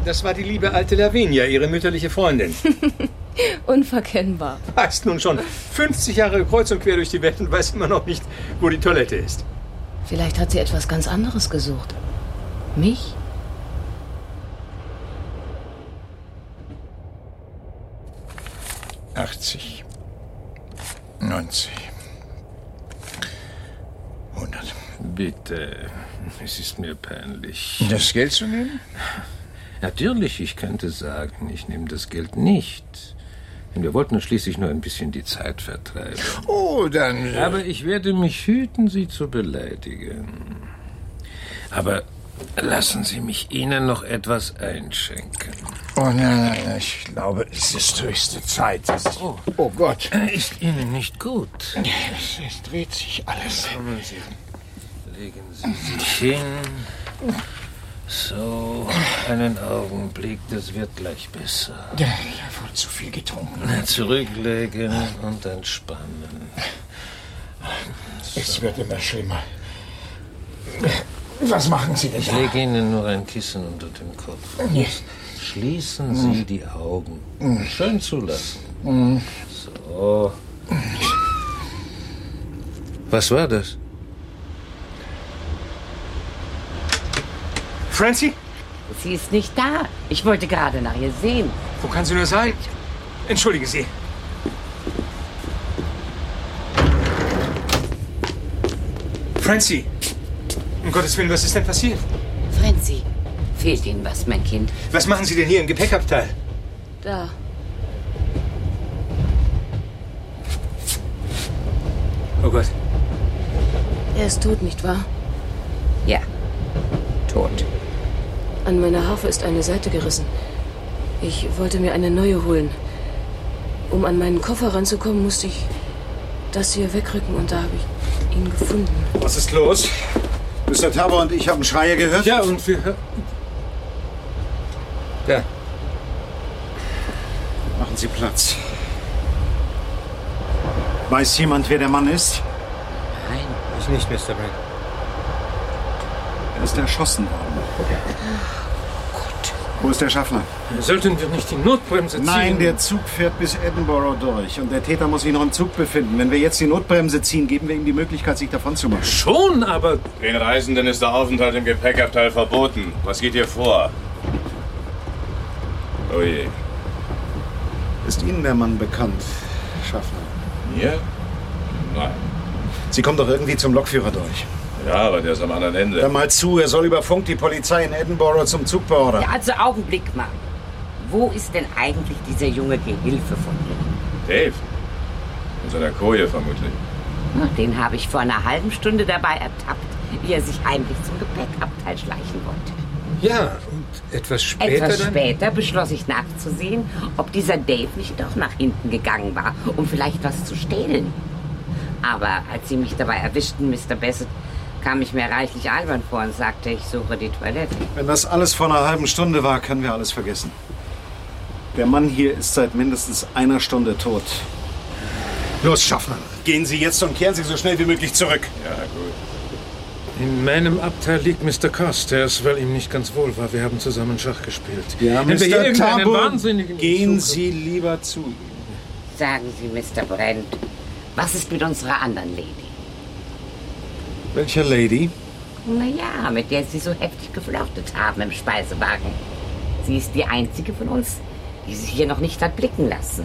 Das war die liebe alte Lavinia, Ihre mütterliche Freundin. Unverkennbar. Heißt nun schon 50 Jahre kreuz und quer durch die Welt und weiß immer noch nicht, wo die Toilette ist. Vielleicht hat sie etwas ganz anderes gesucht. Mich? Achtzig. Neunzig. Hundert. Bitte, es ist mir peinlich. Das Geld zu nehmen? Natürlich, ich könnte sagen, ich nehme das Geld nicht. Denn wir wollten schließlich nur ein bisschen die Zeit vertreiben. Oh, dann. Aber ich werde mich hüten, Sie zu beleidigen. Aber lassen Sie mich Ihnen noch etwas einschenken. Oh nein, nein, nein, ich glaube, es ist höchste Zeit. dass ich- Oh. oh Gott. Ist Ihnen nicht gut? Es, es dreht sich alles. Kommen Sie. Legen Sie sich hin. So, einen Augenblick, das wird gleich besser. Ja, ich habe wohl zu viel getrunken. Zurücklegen und entspannen. Es wird immer schlimmer. Was machen Sie denn Ich da? lege Ihnen nur ein Kissen unter den Kopf. Ja. Schließen Sie die Augen. Schön zulassen. Mhm. So. Was war das? Francie? Sie ist nicht da. Ich wollte gerade nach ihr sehen. Wo kann sie nur sein? Entschuldigen Sie. Francie! Um Gottes Willen, was ist denn passiert? Franzi, fehlt Ihnen was, mein Kind? Was machen Sie denn hier im Gepäckabteil? Da. Oh Gott. Er ist tot, nicht wahr? Ja. Tot. An meiner Harfe ist eine Seite gerissen. Ich wollte mir eine neue holen. Um an meinen Koffer ranzukommen, musste ich Sie hier wegrücken und da habe ich ihn gefunden. Was ist los? Mr. Tabor und ich haben Schreie gehört. Ja, und wir. Ja. Machen Sie Platz. Weiß jemand, wer der Mann ist? Nein. Ich nicht, Mr. Brand. Er ist erschossen worden. Wo ist der Schaffner? Sollten wir nicht die Notbremse ziehen? Nein, der Zug fährt bis Edinburgh durch und der Täter muss sich noch im Zug befinden. Wenn wir jetzt die Notbremse ziehen, geben wir ihm die Möglichkeit, sich davon zu machen. Schon, aber... Den Reisenden ist der Aufenthalt im Gepäckabteil verboten. Was geht hier vor? Oh je. Ist Ihnen der Mann bekannt, Schaffner? Mir? Nein. Sie kommen doch irgendwie zum Lokführer durch. Ja, aber der ist am anderen Ende. Hör mal zu, er soll über Funk die Polizei in Edinburgh zum Zug beordern. Ja, also Augenblick mal. Wo ist denn eigentlich dieser junge Gehilfe von Ihnen? Dave. In seiner Koje vermutlich. Na, Den habe ich vor einer halben Stunde dabei ertappt, wie er sich heimlich zum Gepäckabteil schleichen wollte. Ja, und etwas später Etwas dann... später beschloss ich nachzusehen, ob dieser Dave nicht doch nach hinten gegangen war, um vielleicht was zu stehlen. Aber als Sie mich dabei erwischten, Mr. Bassett, kam ich mir reichlich albern vor und sagte, ich suche die Toilette. Wenn das alles vor einer halben Stunde war, können wir alles vergessen. Der Mann hier ist seit mindestens einer Stunde tot. Los, Schaffner. Gehen Sie jetzt und kehren Sie so schnell wie möglich zurück. Ja, gut. In meinem Abteil liegt Mr. Carstairs, weil ihm nicht ganz wohl war. Wir haben zusammen Schach gespielt. Ja, Wenn Mr. Wahnsinnigen gehen suchen- Sie lieber zu ihm. Sagen Sie, Mr. Brent, was ist mit unserer anderen Lady? Welcher Lady? Naja, mit der Sie so heftig geflirtet haben im Speisewagen. Sie ist die einzige von uns, die sich hier noch nicht hat blicken lassen.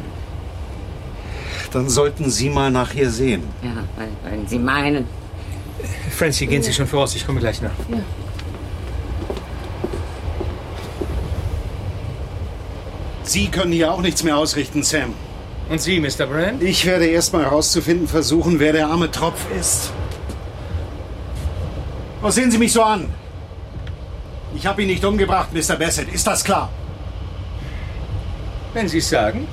Dann sollten Sie mal nach ihr sehen. Ja, weil- wenn Sie meinen. Francie, gehen Sie schon voraus. Ich komme gleich nach. Ja. Sie können hier auch nichts mehr ausrichten, Sam. Und Sie, Mr. Brand? Ich werde erst mal herauszufinden versuchen, wer der arme Tropf ist. Was sehen Sie mich so an? Ich habe ihn nicht umgebracht, Mr. Bassett. Ist das klar? Wenn Sie es sagen.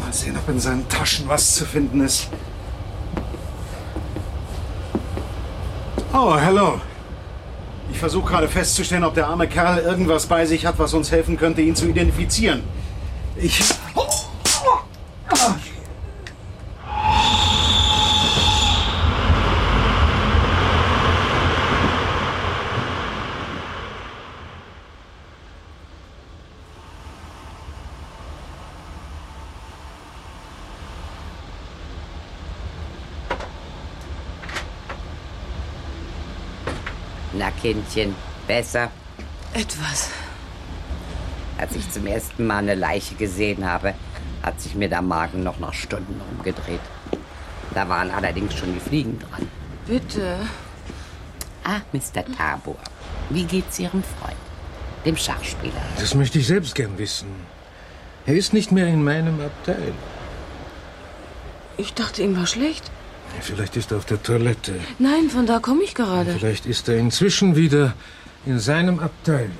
Mal sehen, ob in seinen Taschen was zu finden ist. Oh, hallo. Ich versuche gerade festzustellen, ob der arme Kerl irgendwas bei sich hat, was uns helfen könnte, ihn zu identifizieren. Ich. Na, Kindchen, besser. Etwas. Als ich zum ersten Mal eine Leiche gesehen habe, hat sich mir der Magen noch nach Stunden umgedreht. Da waren allerdings schon die Fliegen dran. Bitte. Ah, Mr. Tabor, wie geht's Ihrem Freund, dem Schachspieler? Das möchte ich selbst gern wissen. Er ist nicht mehr in meinem Abteil. Ich dachte, ihm war schlecht. Vielleicht ist er auf der Toilette. Nein, von da komme ich gerade. Vielleicht ist er inzwischen wieder in seinem Abteil.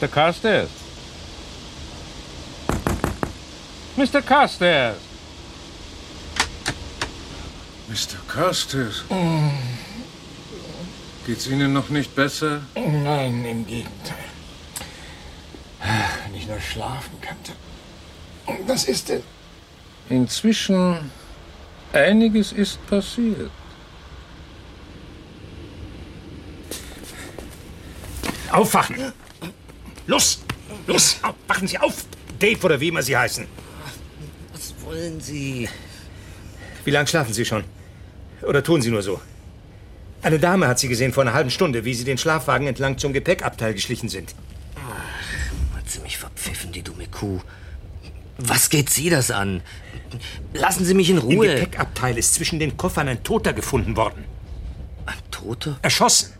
Mr. Carstairs? Mr. Carstairs? Mr. Carstairs? Geht's Ihnen noch nicht besser? Nein, im Gegenteil. Wenn ich nur schlafen könnte. Was ist denn? Inzwischen einiges ist passiert. Aufwachen! Los! Los! Auf, wachen Sie auf! Dave oder wie immer Sie heißen. Was wollen Sie? Wie lange schlafen Sie schon? Oder tun Sie nur so? Eine Dame hat Sie gesehen vor einer halben Stunde, wie Sie den Schlafwagen entlang zum Gepäckabteil geschlichen sind. Hat sie mich verpfiffen, die dumme Kuh. Was geht Sie das an? Lassen Sie mich in Im Ruhe. Gepäckabteil ist zwischen den Koffern ein Toter gefunden worden. Ein Toter? Erschossen.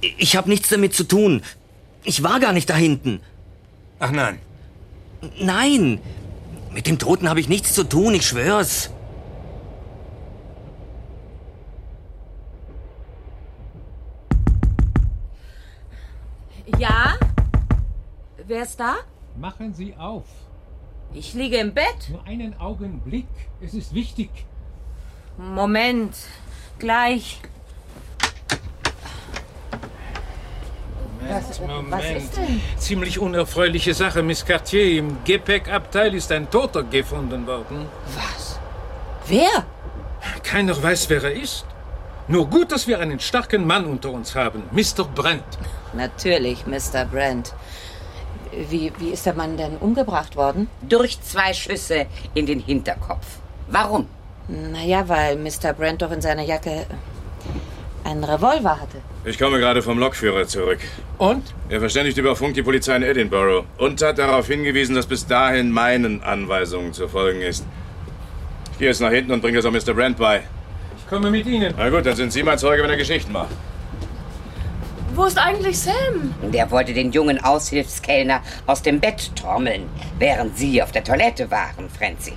Ich habe nichts damit zu tun. Ich war gar nicht da hinten. Ach nein. Nein. Mit dem Toten habe ich nichts zu tun, ich schwör's. Ja? Wer ist da? Machen Sie auf. Ich liege im Bett. Nur einen Augenblick. Es ist wichtig. Moment. Gleich. Was, Moment. was ist denn? Ziemlich unerfreuliche Sache, Miss Cartier. Im Gepäckabteil ist ein Toter gefunden worden. Was? Wer? Keiner weiß, wer er ist. Nur gut, dass wir einen starken Mann unter uns haben. Mr. Brent. Natürlich, Mr. Brent. Wie, wie ist der Mann denn umgebracht worden? Durch zwei Schüsse in den Hinterkopf. Warum? Naja, weil Mr. Brent doch in seiner Jacke einen Revolver hatte. Ich komme gerade vom Lokführer zurück. Und? Er verständigt über Funk die Polizei in Edinburgh und hat darauf hingewiesen, dass bis dahin meinen Anweisungen zu folgen ist. Ich gehe jetzt nach hinten und bringe das auch Mr. Brent bei. Ich komme mit Ihnen. Na gut, dann sind Sie mein Zeuge, wenn er Geschichten macht. Wo ist eigentlich Sam? Der wollte den jungen Aushilfskellner aus dem Bett trommeln, während Sie auf der Toilette waren, Francie.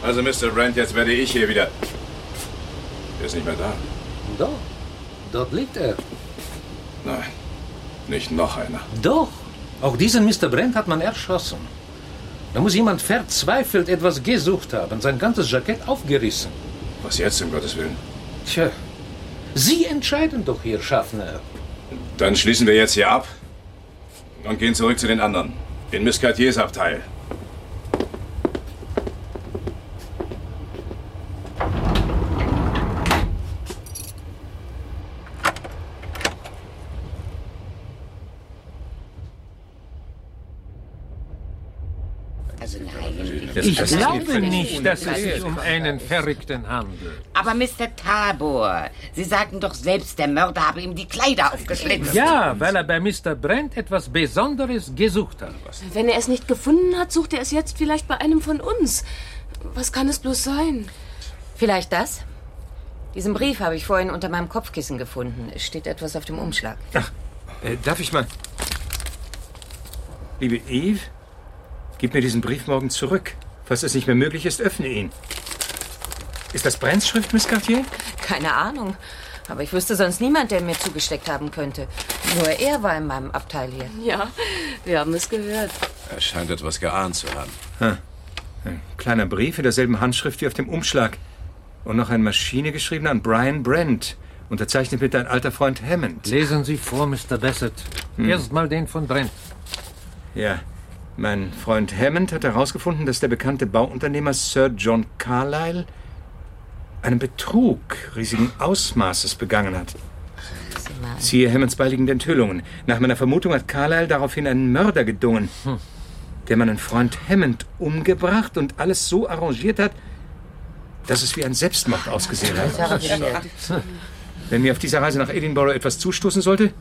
Also, Mr. Brent, jetzt werde ich hier wieder. Er ist nicht mehr da. Doch. Dort liegt er. Nein, nicht noch einer. Doch. Auch diesen Mr. Brent hat man erschossen. Da muss jemand verzweifelt etwas gesucht haben, sein ganzes Jackett aufgerissen. Was jetzt, um Gottes Willen? Tja, Sie entscheiden doch hier, Schaffner. Dann schließen wir jetzt hier ab und gehen zurück zu den anderen. In Miss Cartiers Abteil. Also Ich glaube nicht, dass es sich um einen Verrückten handelt. Aber Mr. Tabor, Sie sagten doch selbst, der Mörder habe ihm die Kleider aufgeschlitzt. Ja, weil er bei Mr. Brent etwas Besonderes gesucht hat. Wenn er es nicht gefunden hat, sucht er es jetzt vielleicht bei einem von uns. Was kann es bloß sein? Vielleicht das? Diesen Brief habe ich vorhin unter meinem Kopfkissen gefunden. Es steht etwas auf dem Umschlag. Äh, darf ich mal? Liebe Eve, gib mir diesen Brief morgen zurück. Falls es nicht mehr möglich ist, öffne ihn. Ist das Brents Schrift, Miss Cartier? Keine Ahnung. Aber ich wüsste sonst niemand, der mir zugesteckt haben könnte. Nur er war in meinem Abteil hier. Ja, wir haben es gehört. Er scheint etwas geahnt zu haben. Ha. Ein kleiner Brief in derselben Handschrift wie auf dem Umschlag. Und noch ein Maschine geschrieben an Brian Brent. Unterzeichnet mit dein alter Freund Hammond. Lesen Sie vor, Mr. Bassett. Hm. Erst mal den von Brent. Ja. Mein Freund Hammond hat herausgefunden, dass der bekannte Bauunternehmer Sir John Carlyle einen Betrug riesigen Ausmaßes begangen hat. Siehe Hammonds beiliegende Enthüllungen. Nach meiner Vermutung hat Carlyle daraufhin einen Mörder gedungen, der meinen Freund Hammond umgebracht und alles so arrangiert hat, dass es wie ein Selbstmord ausgesehen hat. Wenn mir auf dieser Reise nach Edinburgh etwas zustoßen sollte,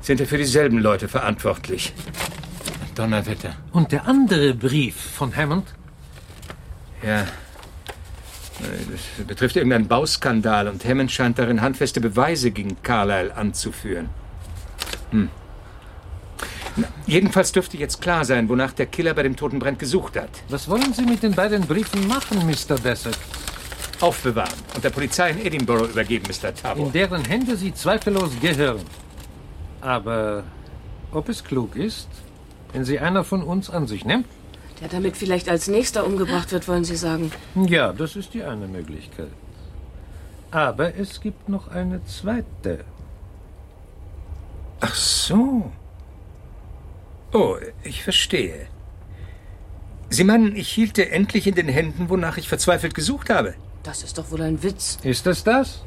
sind wir für dieselben Leute verantwortlich. Donnerwetter. Und der andere Brief von Hammond? Ja. Das betrifft irgendeinen Bauskandal und Hammond scheint darin handfeste Beweise gegen Carlyle anzuführen. Hm. Na, jedenfalls dürfte jetzt klar sein, wonach der Killer bei dem toten Brent gesucht hat. Was wollen Sie mit den beiden Briefen machen, Mr. Bassett? Aufbewahren und der Polizei in Edinburgh übergeben, Mr. Tabor. In deren Hände sie zweifellos gehören. Aber ob es klug ist, wenn sie einer von uns an sich nimmt? Der damit vielleicht als nächster umgebracht wird, wollen Sie sagen. Ja, das ist die eine Möglichkeit. Aber es gibt noch eine zweite. Ach so. Oh, ich verstehe. Sie meinen, ich hielte endlich in den Händen, wonach ich verzweifelt gesucht habe? Das ist doch wohl ein Witz. Ist es das?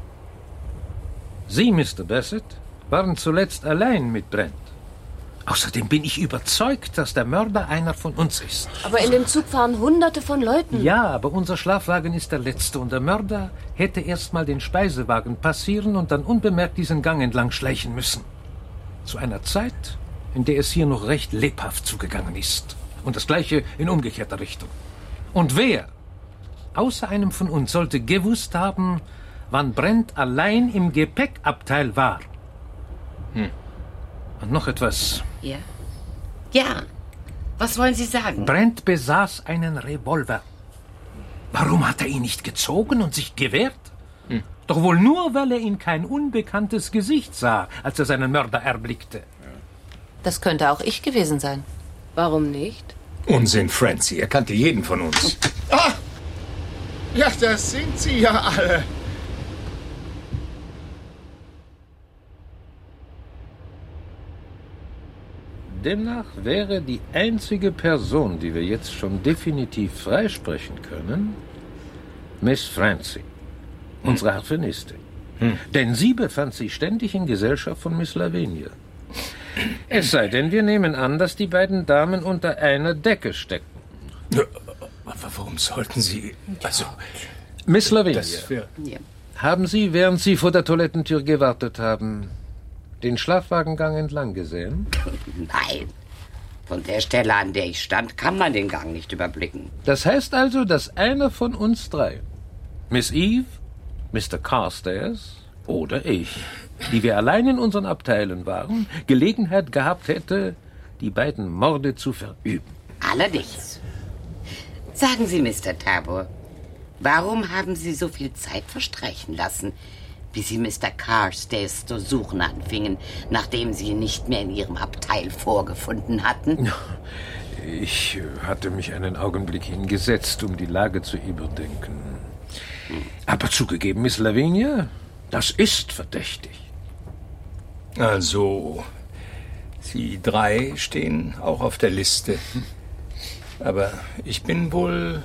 Sie, Mr. Bassett, waren zuletzt allein mit Brent. Außerdem bin ich überzeugt, dass der Mörder einer von uns ist. Aber in dem Zug fahren hunderte von Leuten. Ja, aber unser Schlafwagen ist der letzte und der Mörder hätte erst mal den Speisewagen passieren und dann unbemerkt diesen Gang entlang schleichen müssen. Zu einer Zeit, in der es hier noch recht lebhaft zugegangen ist. Und das gleiche in umgekehrter Richtung. Und wer, außer einem von uns, sollte gewusst haben, wann Brent allein im Gepäckabteil war? Hm. Und noch etwas. Ja? Ja. Was wollen Sie sagen? Brent besaß einen Revolver. Warum hat er ihn nicht gezogen und sich gewehrt? Doch wohl nur, weil er in kein unbekanntes Gesicht sah, als er seinen Mörder erblickte. Das könnte auch ich gewesen sein. Warum nicht? Unsinn, Francie. Er kannte jeden von uns. Ah! Ja, das sind sie ja alle. Demnach wäre die einzige Person, die wir jetzt schon definitiv freisprechen können, Miss Francie, unsere Harfenistin. Denn sie befand sich ständig in Gesellschaft von Miss Lavinia. Es sei denn, wir nehmen an, dass die beiden Damen unter einer Decke stecken. Aber warum sollten Sie... Also... Miss Lavinia, haben Sie, während Sie vor der Toilettentür gewartet haben, den Schlafwagengang entlang gesehen? Nein. Von der Stelle, an der ich stand, kann man den Gang nicht überblicken. Das heißt also, dass einer von uns drei, Miss Eve, Mr. Carstairs oder ich, die wir allein in unseren Abteilen waren, Gelegenheit gehabt hätte, die beiden Morde zu verüben. Allerdings. Sagen Sie, Mr. Tabor, warum haben Sie so viel Zeit verstreichen lassen, bis Sie Mr. Carstairs zu suchen anfingen, nachdem Sie ihn nicht mehr in Ihrem Abteil vorgefunden hatten? Ich hatte mich einen Augenblick hingesetzt, um die Lage zu überdenken. Aber zugegeben, Miss Lavinia, das ist verdächtig. Also, Sie drei stehen auch auf der Liste. Aber ich bin wohl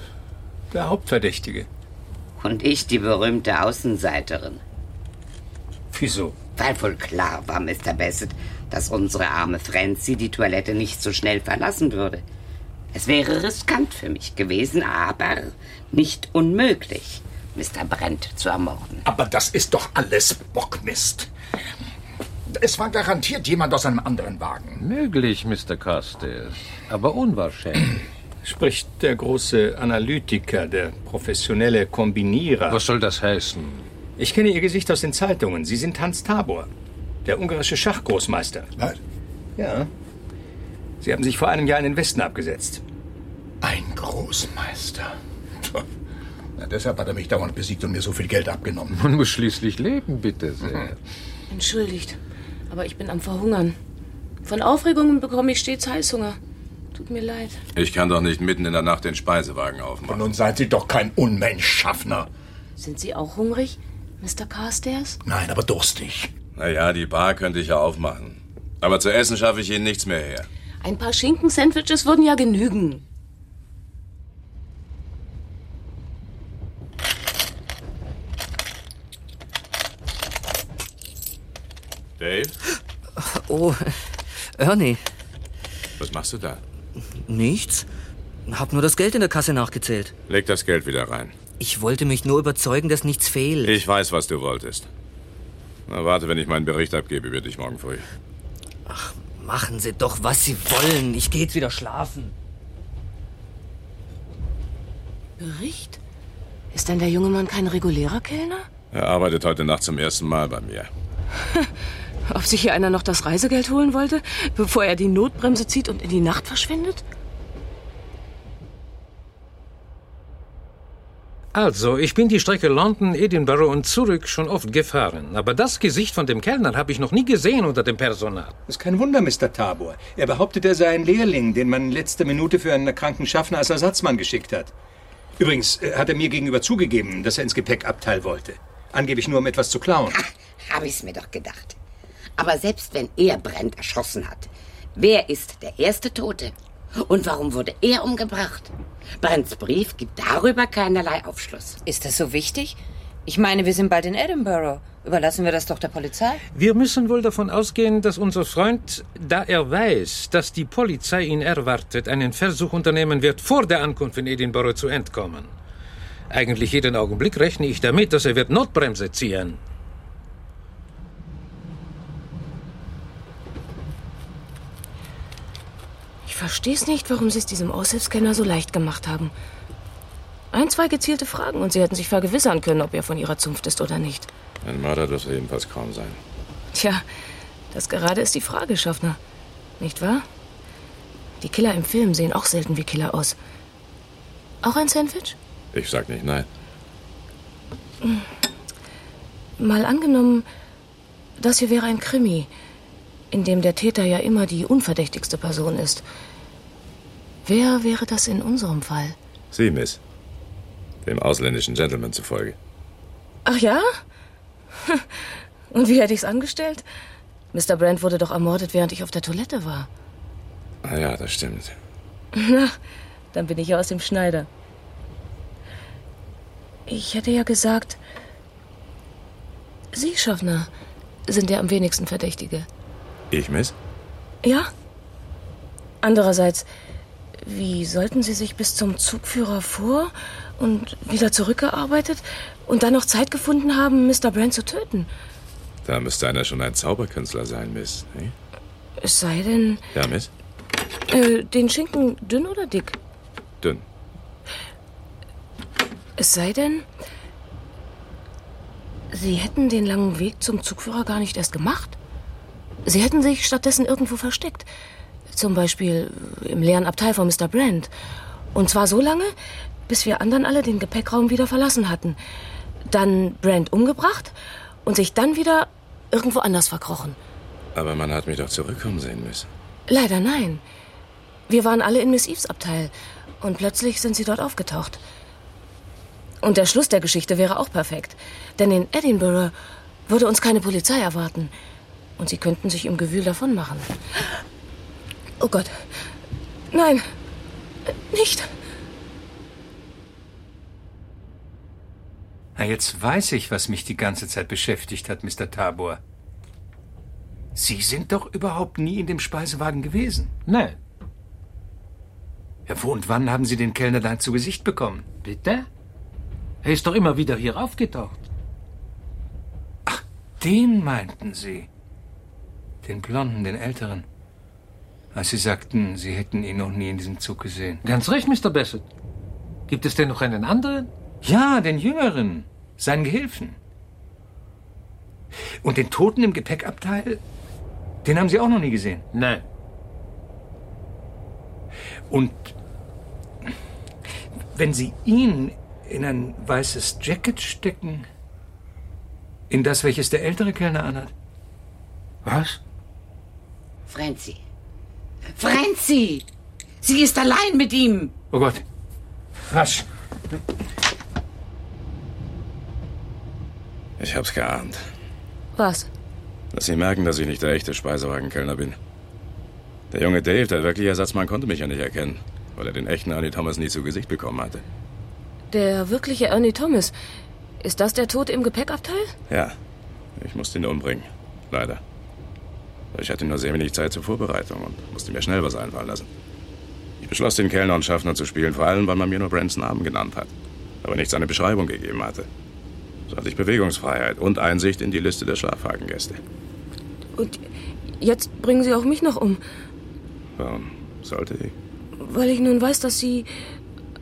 der Hauptverdächtige. Und ich die berühmte Außenseiterin. Wieso? Weil wohl klar war, Mr. Bassett, dass unsere arme Francie die Toilette nicht so schnell verlassen würde. Es wäre riskant für mich gewesen, aber nicht unmöglich, Mr. Brent zu ermorden. Aber das ist doch alles Bockmist. Es war garantiert jemand aus einem anderen Wagen. Möglich, Mr. Carstairs, aber unwahrscheinlich. Spricht der große Analytiker, der professionelle Kombinierer. Was soll das heißen? Ich kenne Ihr Gesicht aus den Zeitungen. Sie sind Hans Tabor, der ungarische Schachgroßmeister. Was? Ja. Sie haben sich vor einem Jahr in den Westen abgesetzt. Ein Großmeister. Na, deshalb hat er mich dauernd besiegt und mir so viel Geld abgenommen. Man muss schließlich leben, bitte sehr. Entschuldigt, aber ich bin am Verhungern. Von Aufregungen bekomme ich stets Heißhunger. Tut mir leid. Ich kann doch nicht mitten in der Nacht den Speisewagen aufmachen. Nun seid Sie doch kein Unmensch, Schaffner. Sind Sie auch hungrig, Mr. Carstairs? Nein, aber durstig. Naja, die Bar könnte ich ja aufmachen. Aber zu essen schaffe ich Ihnen nichts mehr her. Ein paar Schinken-Sandwiches würden ja genügen. Dave, Oh, Ernie. was machst du da? Nichts. Hab nur das Geld in der Kasse nachgezählt. Leg das Geld wieder rein. Ich wollte mich nur überzeugen, dass nichts fehlt. Ich weiß, was du wolltest. Na, warte, wenn ich meinen Bericht abgebe über dich morgen früh. Machen Sie doch, was Sie wollen. Ich gehe jetzt wieder schlafen. Bericht? Ist denn der junge Mann kein regulärer Kellner? Er arbeitet heute Nacht zum ersten Mal bei mir. Ob sich hier einer noch das Reisegeld holen wollte, bevor er die Notbremse zieht und in die Nacht verschwindet? Also, ich bin die Strecke London, Edinburgh und zurück schon oft gefahren. Aber das Gesicht von dem Kellner habe ich noch nie gesehen unter dem Personal. Ist kein Wunder, Mr. Tabor. Er behauptet, er sei ein Lehrling, den man in letzter Minute für einen kranken Schaffner als Ersatzmann geschickt hat. Übrigens äh, hat er mir gegenüber zugegeben, dass er ins Gepäckabteil wollte. Angeblich nur, um etwas zu klauen. Habe ich's mir doch gedacht. Aber selbst wenn er Brent erschossen hat, wer ist der erste Tote? Und warum wurde er umgebracht? Brents Brief gibt darüber keinerlei Aufschluss. Ist das so wichtig? Ich meine, wir sind bald in Edinburgh. Überlassen wir das doch der Polizei? Wir müssen wohl davon ausgehen, dass unser Freund, da er weiß, dass die Polizei ihn erwartet, einen Versuch unternehmen wird, vor der Ankunft in Edinburgh zu entkommen. Eigentlich jeden Augenblick rechne ich damit, dass er wird Notbremse ziehen. Ich versteh's nicht, warum Sie es diesem Aushilfskenner so leicht gemacht haben. Ein, zwei gezielte Fragen und Sie hätten sich vergewissern können, ob er von Ihrer Zunft ist oder nicht. Ein Mörder dürfte jedenfalls kaum sein. Tja, das gerade ist die Frage, Schaffner. Nicht wahr? Die Killer im Film sehen auch selten wie Killer aus. Auch ein Sandwich? Ich sag nicht nein. Mal angenommen, das hier wäre ein Krimi, in dem der Täter ja immer die unverdächtigste Person ist. Wer wäre das in unserem Fall? Sie, Miss. Dem ausländischen Gentleman zufolge. Ach ja? Und wie hätte ich's angestellt? Mr. Brand wurde doch ermordet, während ich auf der Toilette war. Ah ja, das stimmt. Na, dann bin ich ja aus dem Schneider. Ich hätte ja gesagt, Sie, Schaffner, sind der am wenigsten Verdächtige. Ich, Miss? Ja? Andererseits, wie sollten Sie sich bis zum Zugführer vor und wieder zurückgearbeitet und dann noch Zeit gefunden haben, Mr. Brand zu töten? Da müsste einer schon ein Zauberkünstler sein, Miss. Ne? Es sei denn, Ja, Miss? äh, den Schinken dünn oder dick? Dünn. Es sei denn, Sie hätten den langen Weg zum Zugführer gar nicht erst gemacht. Sie hätten sich stattdessen irgendwo versteckt. Zum Beispiel im leeren Abteil von Mr. Brand. Und zwar so lange, bis wir anderen alle den Gepäckraum wieder verlassen hatten. Dann Brand umgebracht und sich dann wieder irgendwo anders verkrochen. Aber man hat mich doch zurückkommen sehen, Miss. Leider nein. Wir waren alle in Miss Eves Abteil und plötzlich sind sie dort aufgetaucht. Und der Schluss der Geschichte wäre auch perfekt. Denn in Edinburgh würde uns keine Polizei erwarten. Und sie könnten sich im Gewühl davon machen. Oh Gott. Nein. Nicht. Na, jetzt weiß ich, was mich die ganze Zeit beschäftigt hat, Mr. Tabor. Sie sind doch überhaupt nie in dem Speisewagen gewesen. Nein. Ja, wo und wann haben Sie den Kellner dann zu Gesicht bekommen? Bitte? Er ist doch immer wieder hier aufgetaucht. Den meinten Sie. Den Blonden, den Älteren. Als Sie sagten, Sie hätten ihn noch nie in diesem Zug gesehen. Ganz recht, Mr. Bassett. Gibt es denn noch einen anderen? Ja, den Jüngeren. Seinen Gehilfen. Und den Toten im Gepäckabteil? Den haben Sie auch noch nie gesehen? Nein. Und wenn Sie ihn in ein weißes Jacket stecken, in das, welches der ältere Kellner anhat? Was? Franzi. Franzi! Sie ist allein mit ihm. Oh Gott. Rasch. Ich hab's geahnt. Was? Dass Sie merken, dass ich nicht der echte Speisewagenkellner bin. Der junge Dave, der wirkliche Ersatzmann, konnte mich ja nicht erkennen, weil er den echten Ernie Thomas nie zu Gesicht bekommen hatte. Der wirkliche Ernie Thomas. Ist das der Tote im Gepäckabteil? Ja, ich musste ihn umbringen. Leider. Ich hatte nur sehr wenig Zeit zur Vorbereitung und musste mir schnell was einfallen lassen. Ich beschloss, den Kellner und Schaffner zu spielen, vor allem, weil man mir nur Brands Namen genannt hat, aber nicht seine Beschreibung gegeben hatte. So hatte ich Bewegungsfreiheit und Einsicht in die Liste der Schlafwagengäste. Und jetzt bringen Sie auch mich noch um, Warum sollte ich? weil ich nun weiß, dass Sie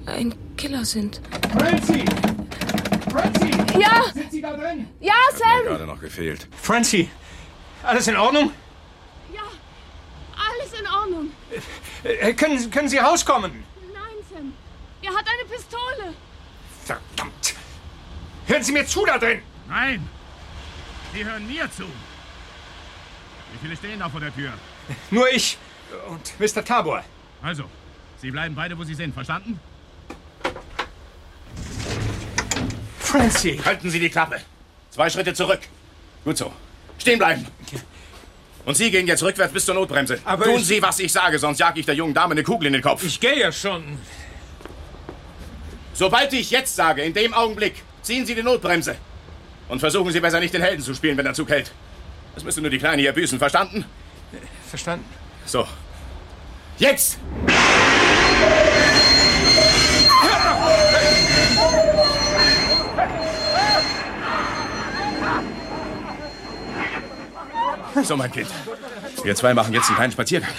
ein Killer sind. Francie! Francie! Ja! Sind Sie da drin? Ja, Mir Sam! gerade noch gefehlt. Francie! Alles in Ordnung? Ja, alles in Ordnung. Äh, können, können Sie rauskommen? Nein, Sam. Er hat eine Pistole. Verdammt! Hören Sie mir zu da drin! Nein! Sie hören mir zu! Wie viele stehen da vor der Tür? Nur ich und Mr. Tabor. Also, Sie bleiben beide, wo Sie sind, verstanden? Francie! Halten Sie die Klappe. Zwei Schritte zurück. Gut so. Stehen bleiben. Und Sie gehen jetzt rückwärts bis zur Notbremse. Aber Tun Sie, was ich sage, sonst jag ich der jungen Dame eine Kugel in den Kopf. Ich gehe ja schon. Sobald ich jetzt sage, in dem Augenblick, ziehen Sie die Notbremse. Und versuchen Sie besser nicht den Helden zu spielen, wenn der Zug hält. Das müsste nur die Kleine hier büßen, verstanden? Verstanden? So. Jetzt! So, mein Kind. Wir zwei machen jetzt einen kleinen Spaziergang.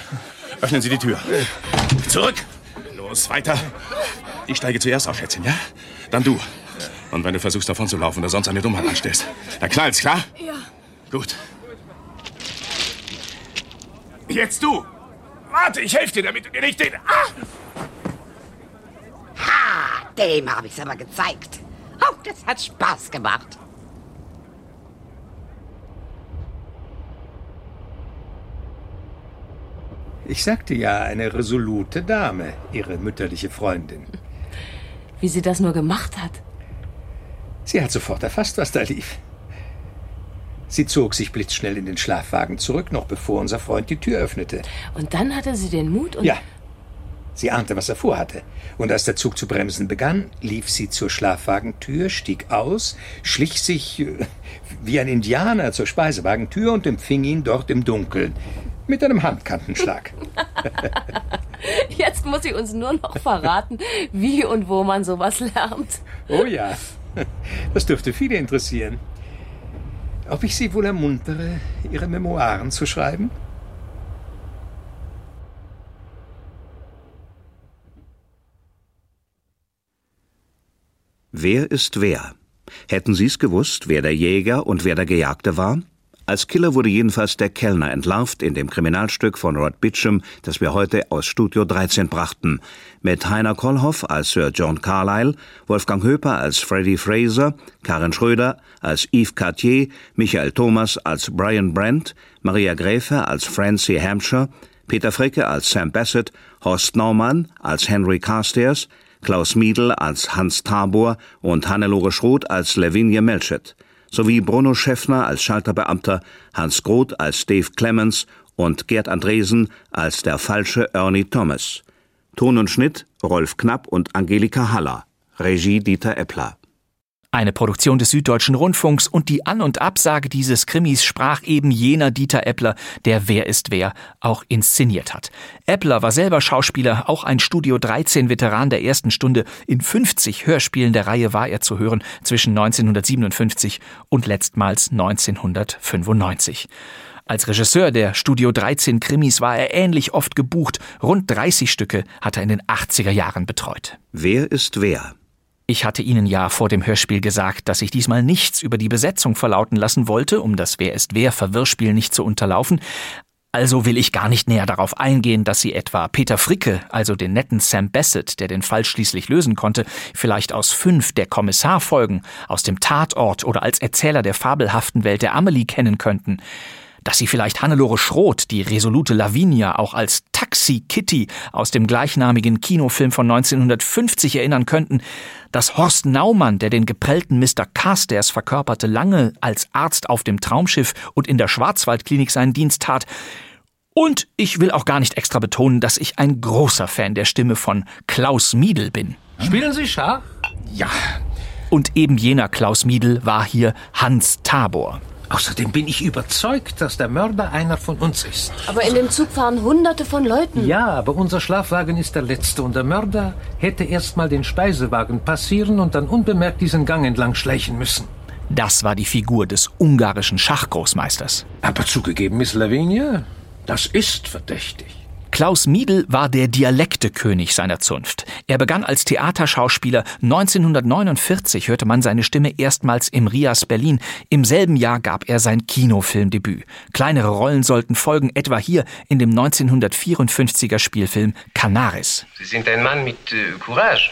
Öffnen Sie die Tür. Zurück! Los, weiter. Ich steige zuerst auf, Schätzchen, ja? Dann du. Und wenn du versuchst, davon zu laufen oder sonst eine Dummheit anstellst, dann knallt's, klar? Ja. Gut. Jetzt du! Warte, ich helfe dir, damit du dir nicht den... Ah! Ha! Dem habe ich's aber gezeigt. Oh, das hat Spaß gemacht. Ich sagte ja, eine resolute Dame, Ihre mütterliche Freundin. Wie sie das nur gemacht hat. Sie hat sofort erfasst, was da lief. Sie zog sich blitzschnell in den Schlafwagen zurück, noch bevor unser Freund die Tür öffnete. Und dann hatte sie den Mut und. Ja. Sie ahnte, was er vorhatte. Und als der Zug zu bremsen begann, lief sie zur Schlafwagentür, stieg aus, schlich sich äh, wie ein Indianer zur Speisewagentür und empfing ihn dort im Dunkeln. Mit einem Handkantenschlag. Jetzt muss sie uns nur noch verraten, wie und wo man sowas lernt. Oh ja, das dürfte viele interessieren. Ob ich Sie wohl ermuntere, Ihre Memoiren zu schreiben? Wer ist wer? Hätten Sie es gewusst, wer der Jäger und wer der Gejagte war? Als Killer wurde jedenfalls der Kellner entlarvt in dem Kriminalstück von Rod Beecham, das wir heute aus Studio 13 brachten. Mit Heiner Kollhoff als Sir John Carlyle, Wolfgang Höper als Freddie Fraser, Karen Schröder als Yves Cartier, Michael Thomas als Brian Brent, Maria Gräfe als Francie Hampshire, Peter Fricke als Sam Bassett, Horst Naumann als Henry Carstairs, Klaus Miedl als Hans Tabor und Hannelore Schroth als Lavinia Melchett sowie Bruno Schäffner als Schalterbeamter, Hans Groth als Dave Clemens und Gerd Andresen als der falsche Ernie Thomas. Ton und Schnitt Rolf Knapp und Angelika Haller. Regie Dieter Eppler. Eine Produktion des Süddeutschen Rundfunks und die An- und Absage dieses Krimis sprach eben jener Dieter Eppler, der Wer ist wer auch inszeniert hat. Eppler war selber Schauspieler, auch ein Studio 13 Veteran der ersten Stunde. In 50 Hörspielen der Reihe war er zu hören zwischen 1957 und letztmals 1995. Als Regisseur der Studio 13 Krimis war er ähnlich oft gebucht. Rund 30 Stücke hat er in den 80er Jahren betreut. Wer ist wer? Ich hatte Ihnen ja vor dem Hörspiel gesagt, dass ich diesmal nichts über die Besetzung verlauten lassen wollte, um das Wer ist wer Verwirrspiel nicht zu unterlaufen. Also will ich gar nicht näher darauf eingehen, dass Sie etwa Peter Fricke, also den netten Sam Bassett, der den Fall schließlich lösen konnte, vielleicht aus fünf der Kommissarfolgen, aus dem Tatort oder als Erzähler der fabelhaften Welt der Amelie kennen könnten dass Sie vielleicht Hannelore Schroth, die resolute Lavinia, auch als Taxi Kitty aus dem gleichnamigen Kinofilm von 1950 erinnern könnten, dass Horst Naumann, der den geprellten Mr. Carstairs verkörperte, lange als Arzt auf dem Traumschiff und in der Schwarzwaldklinik seinen Dienst tat, und ich will auch gar nicht extra betonen, dass ich ein großer Fan der Stimme von Klaus Miedl bin. Spielen Sie Schach? Ja. Und eben jener Klaus Miedl war hier Hans Tabor. Außerdem bin ich überzeugt, dass der Mörder einer von uns ist. Aber in dem Zug fahren hunderte von Leuten. Ja, aber unser Schlafwagen ist der letzte und der Mörder hätte erst mal den Speisewagen passieren und dann unbemerkt diesen Gang entlang schleichen müssen. Das war die Figur des ungarischen Schachgroßmeisters. Aber zugegeben, Miss Lavinia, das ist verdächtig. Klaus Miedl war der Dialektekönig seiner Zunft. Er begann als Theaterschauspieler. 1949 hörte man seine Stimme erstmals im Rias Berlin. Im selben Jahr gab er sein Kinofilmdebüt. Kleinere Rollen sollten folgen, etwa hier in dem 1954er Spielfilm Canaris. Sie sind ein Mann mit äh, Courage.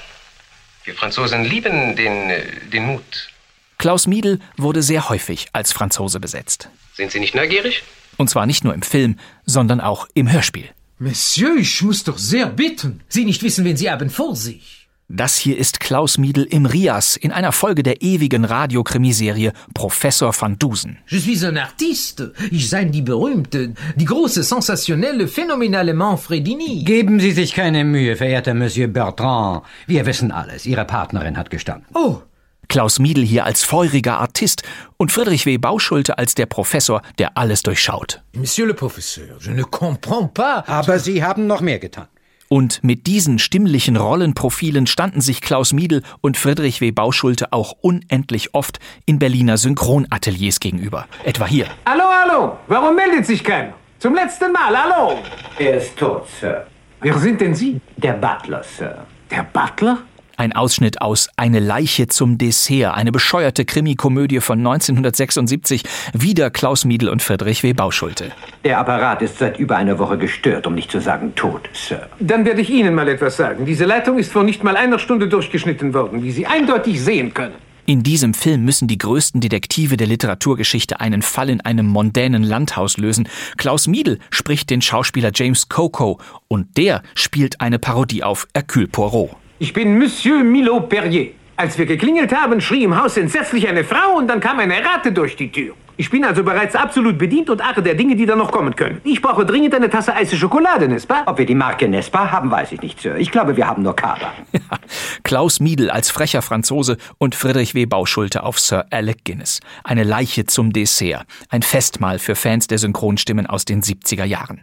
Wir Franzosen lieben den, äh, den Mut. Klaus Miedl wurde sehr häufig als Franzose besetzt. Sind Sie nicht neugierig? Und zwar nicht nur im Film, sondern auch im Hörspiel. Monsieur, ich muss doch sehr bitten. Sie nicht wissen, wen Sie haben vor sich. Das hier ist Klaus Miedl im Rias in einer Folge der ewigen Radiokrimiserie Professor van Dusen. Je suis un artiste. Ich sei die berühmte, die große, sensationelle, phänomenale Manfredini. Geben Sie sich keine Mühe, verehrter Monsieur Bertrand. Wir wissen alles. Ihre Partnerin hat gestanden. Oh, Klaus Miedl hier als feuriger Artist und Friedrich W. Bauschulte als der Professor, der alles durchschaut. Monsieur le Professeur, je ne comprends pas. Aber Sie haben noch mehr getan. Und mit diesen stimmlichen Rollenprofilen standen sich Klaus Miedl und Friedrich W. Bauschulte auch unendlich oft in Berliner Synchronateliers gegenüber. Etwa hier. Hallo, hallo, warum meldet sich keiner? Zum letzten Mal, hallo. Er ist tot, Sir. Wer sind denn Sie? Der Butler, Sir. Der Butler? Ein Ausschnitt aus Eine Leiche zum Dessert, eine bescheuerte Krimikomödie von 1976, wieder Klaus Miedl und Friedrich W. Bauschulte. Der Apparat ist seit über einer Woche gestört, um nicht zu sagen tot, Sir. Dann werde ich Ihnen mal etwas sagen. Diese Leitung ist vor nicht mal einer Stunde durchgeschnitten worden, wie Sie eindeutig sehen können. In diesem Film müssen die größten Detektive der Literaturgeschichte einen Fall in einem mondänen Landhaus lösen. Klaus Miedl spricht den Schauspieler James Coco und der spielt eine Parodie auf Hercule Poirot. Ich bin Monsieur Milo Perrier. Als wir geklingelt haben, schrie im Haus entsetzlich eine Frau und dann kam eine Ratte durch die Tür. Ich bin also bereits absolut bedient und achte der Dinge, die da noch kommen können. Ich brauche dringend eine Tasse heiße Schokolade, Nespa? Ob wir die Marke Nespa haben, weiß ich nicht, Sir. Ich glaube, wir haben nur Kaba. Klaus Miedl als frecher Franzose und Friedrich W. Bauschulte auf Sir Alec Guinness. Eine Leiche zum Dessert. Ein Festmahl für Fans der Synchronstimmen aus den 70er Jahren.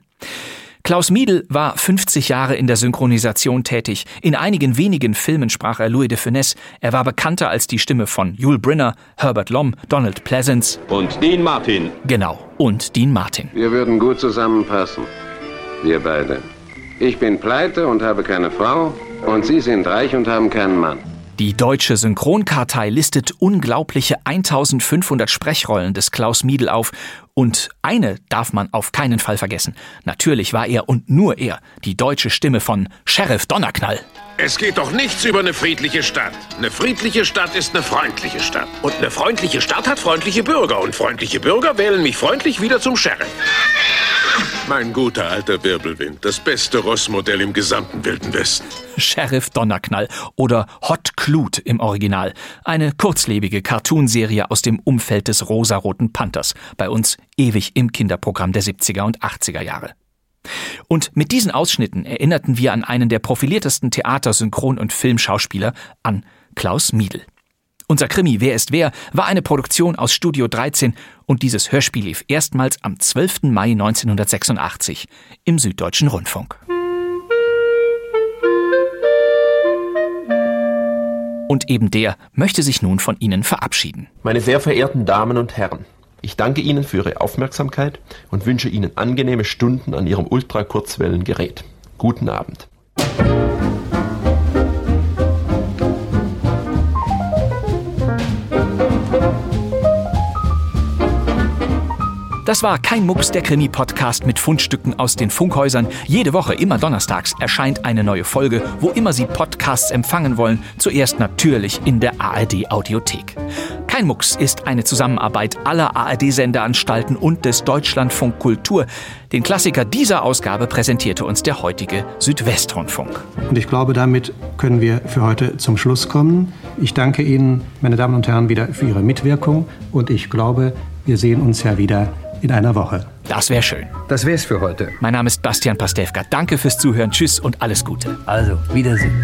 Klaus Miedl war 50 Jahre in der Synchronisation tätig. In einigen wenigen Filmen sprach er Louis de Funès. Er war bekannter als die Stimme von Yul Brynner, Herbert Lom, Donald Pleasance. Und Dean Martin. Genau, und Dean Martin. Wir würden gut zusammenpassen. Wir beide. Ich bin pleite und habe keine Frau. Und Sie sind reich und haben keinen Mann. Die deutsche Synchronkartei listet unglaubliche 1500 Sprechrollen des Klaus Miedl auf. Und eine darf man auf keinen Fall vergessen. Natürlich war er und nur er die deutsche Stimme von Sheriff Donnerknall. Es geht doch nichts über eine friedliche Stadt. Eine friedliche Stadt ist eine freundliche Stadt. Und eine freundliche Stadt hat freundliche Bürger. Und freundliche Bürger wählen mich freundlich wieder zum Sheriff. Mein guter alter Wirbelwind, das beste Rossmodell im gesamten Wilden Westen. Sheriff Donnerknall oder Hot Clute im Original. Eine kurzlebige Cartoonserie aus dem Umfeld des rosaroten Panthers. Bei uns ewig im Kinderprogramm der 70er und 80er Jahre. Und mit diesen Ausschnitten erinnerten wir an einen der profiliertesten Theater-, Synchron- und Filmschauspieler, an Klaus Miedl. Unser Krimi Wer ist wer war eine Produktion aus Studio 13 und dieses Hörspiel lief erstmals am 12. Mai 1986 im Süddeutschen Rundfunk. Und eben der möchte sich nun von Ihnen verabschieden. Meine sehr verehrten Damen und Herren, ich danke Ihnen für Ihre Aufmerksamkeit und wünsche Ihnen angenehme Stunden an Ihrem Ultrakurzwellengerät. Guten Abend. Das war kein Mucks, der Krimi-Podcast mit Fundstücken aus den Funkhäusern. Jede Woche, immer donnerstags, erscheint eine neue Folge, wo immer Sie Podcasts empfangen wollen. Zuerst natürlich in der ARD-Audiothek. Kein Mucks ist eine Zusammenarbeit aller ARD-Sendeanstalten und des Deutschlandfunk Kultur. Den Klassiker dieser Ausgabe präsentierte uns der heutige Südwestrundfunk. Und ich glaube, damit können wir für heute zum Schluss kommen. Ich danke Ihnen, meine Damen und Herren, wieder für Ihre Mitwirkung und ich glaube, wir sehen uns ja wieder in einer Woche. Das wäre schön. Das wär's für heute. Mein Name ist Bastian Pastewka. Danke fürs Zuhören. Tschüss und alles Gute. Also, Wiedersehen.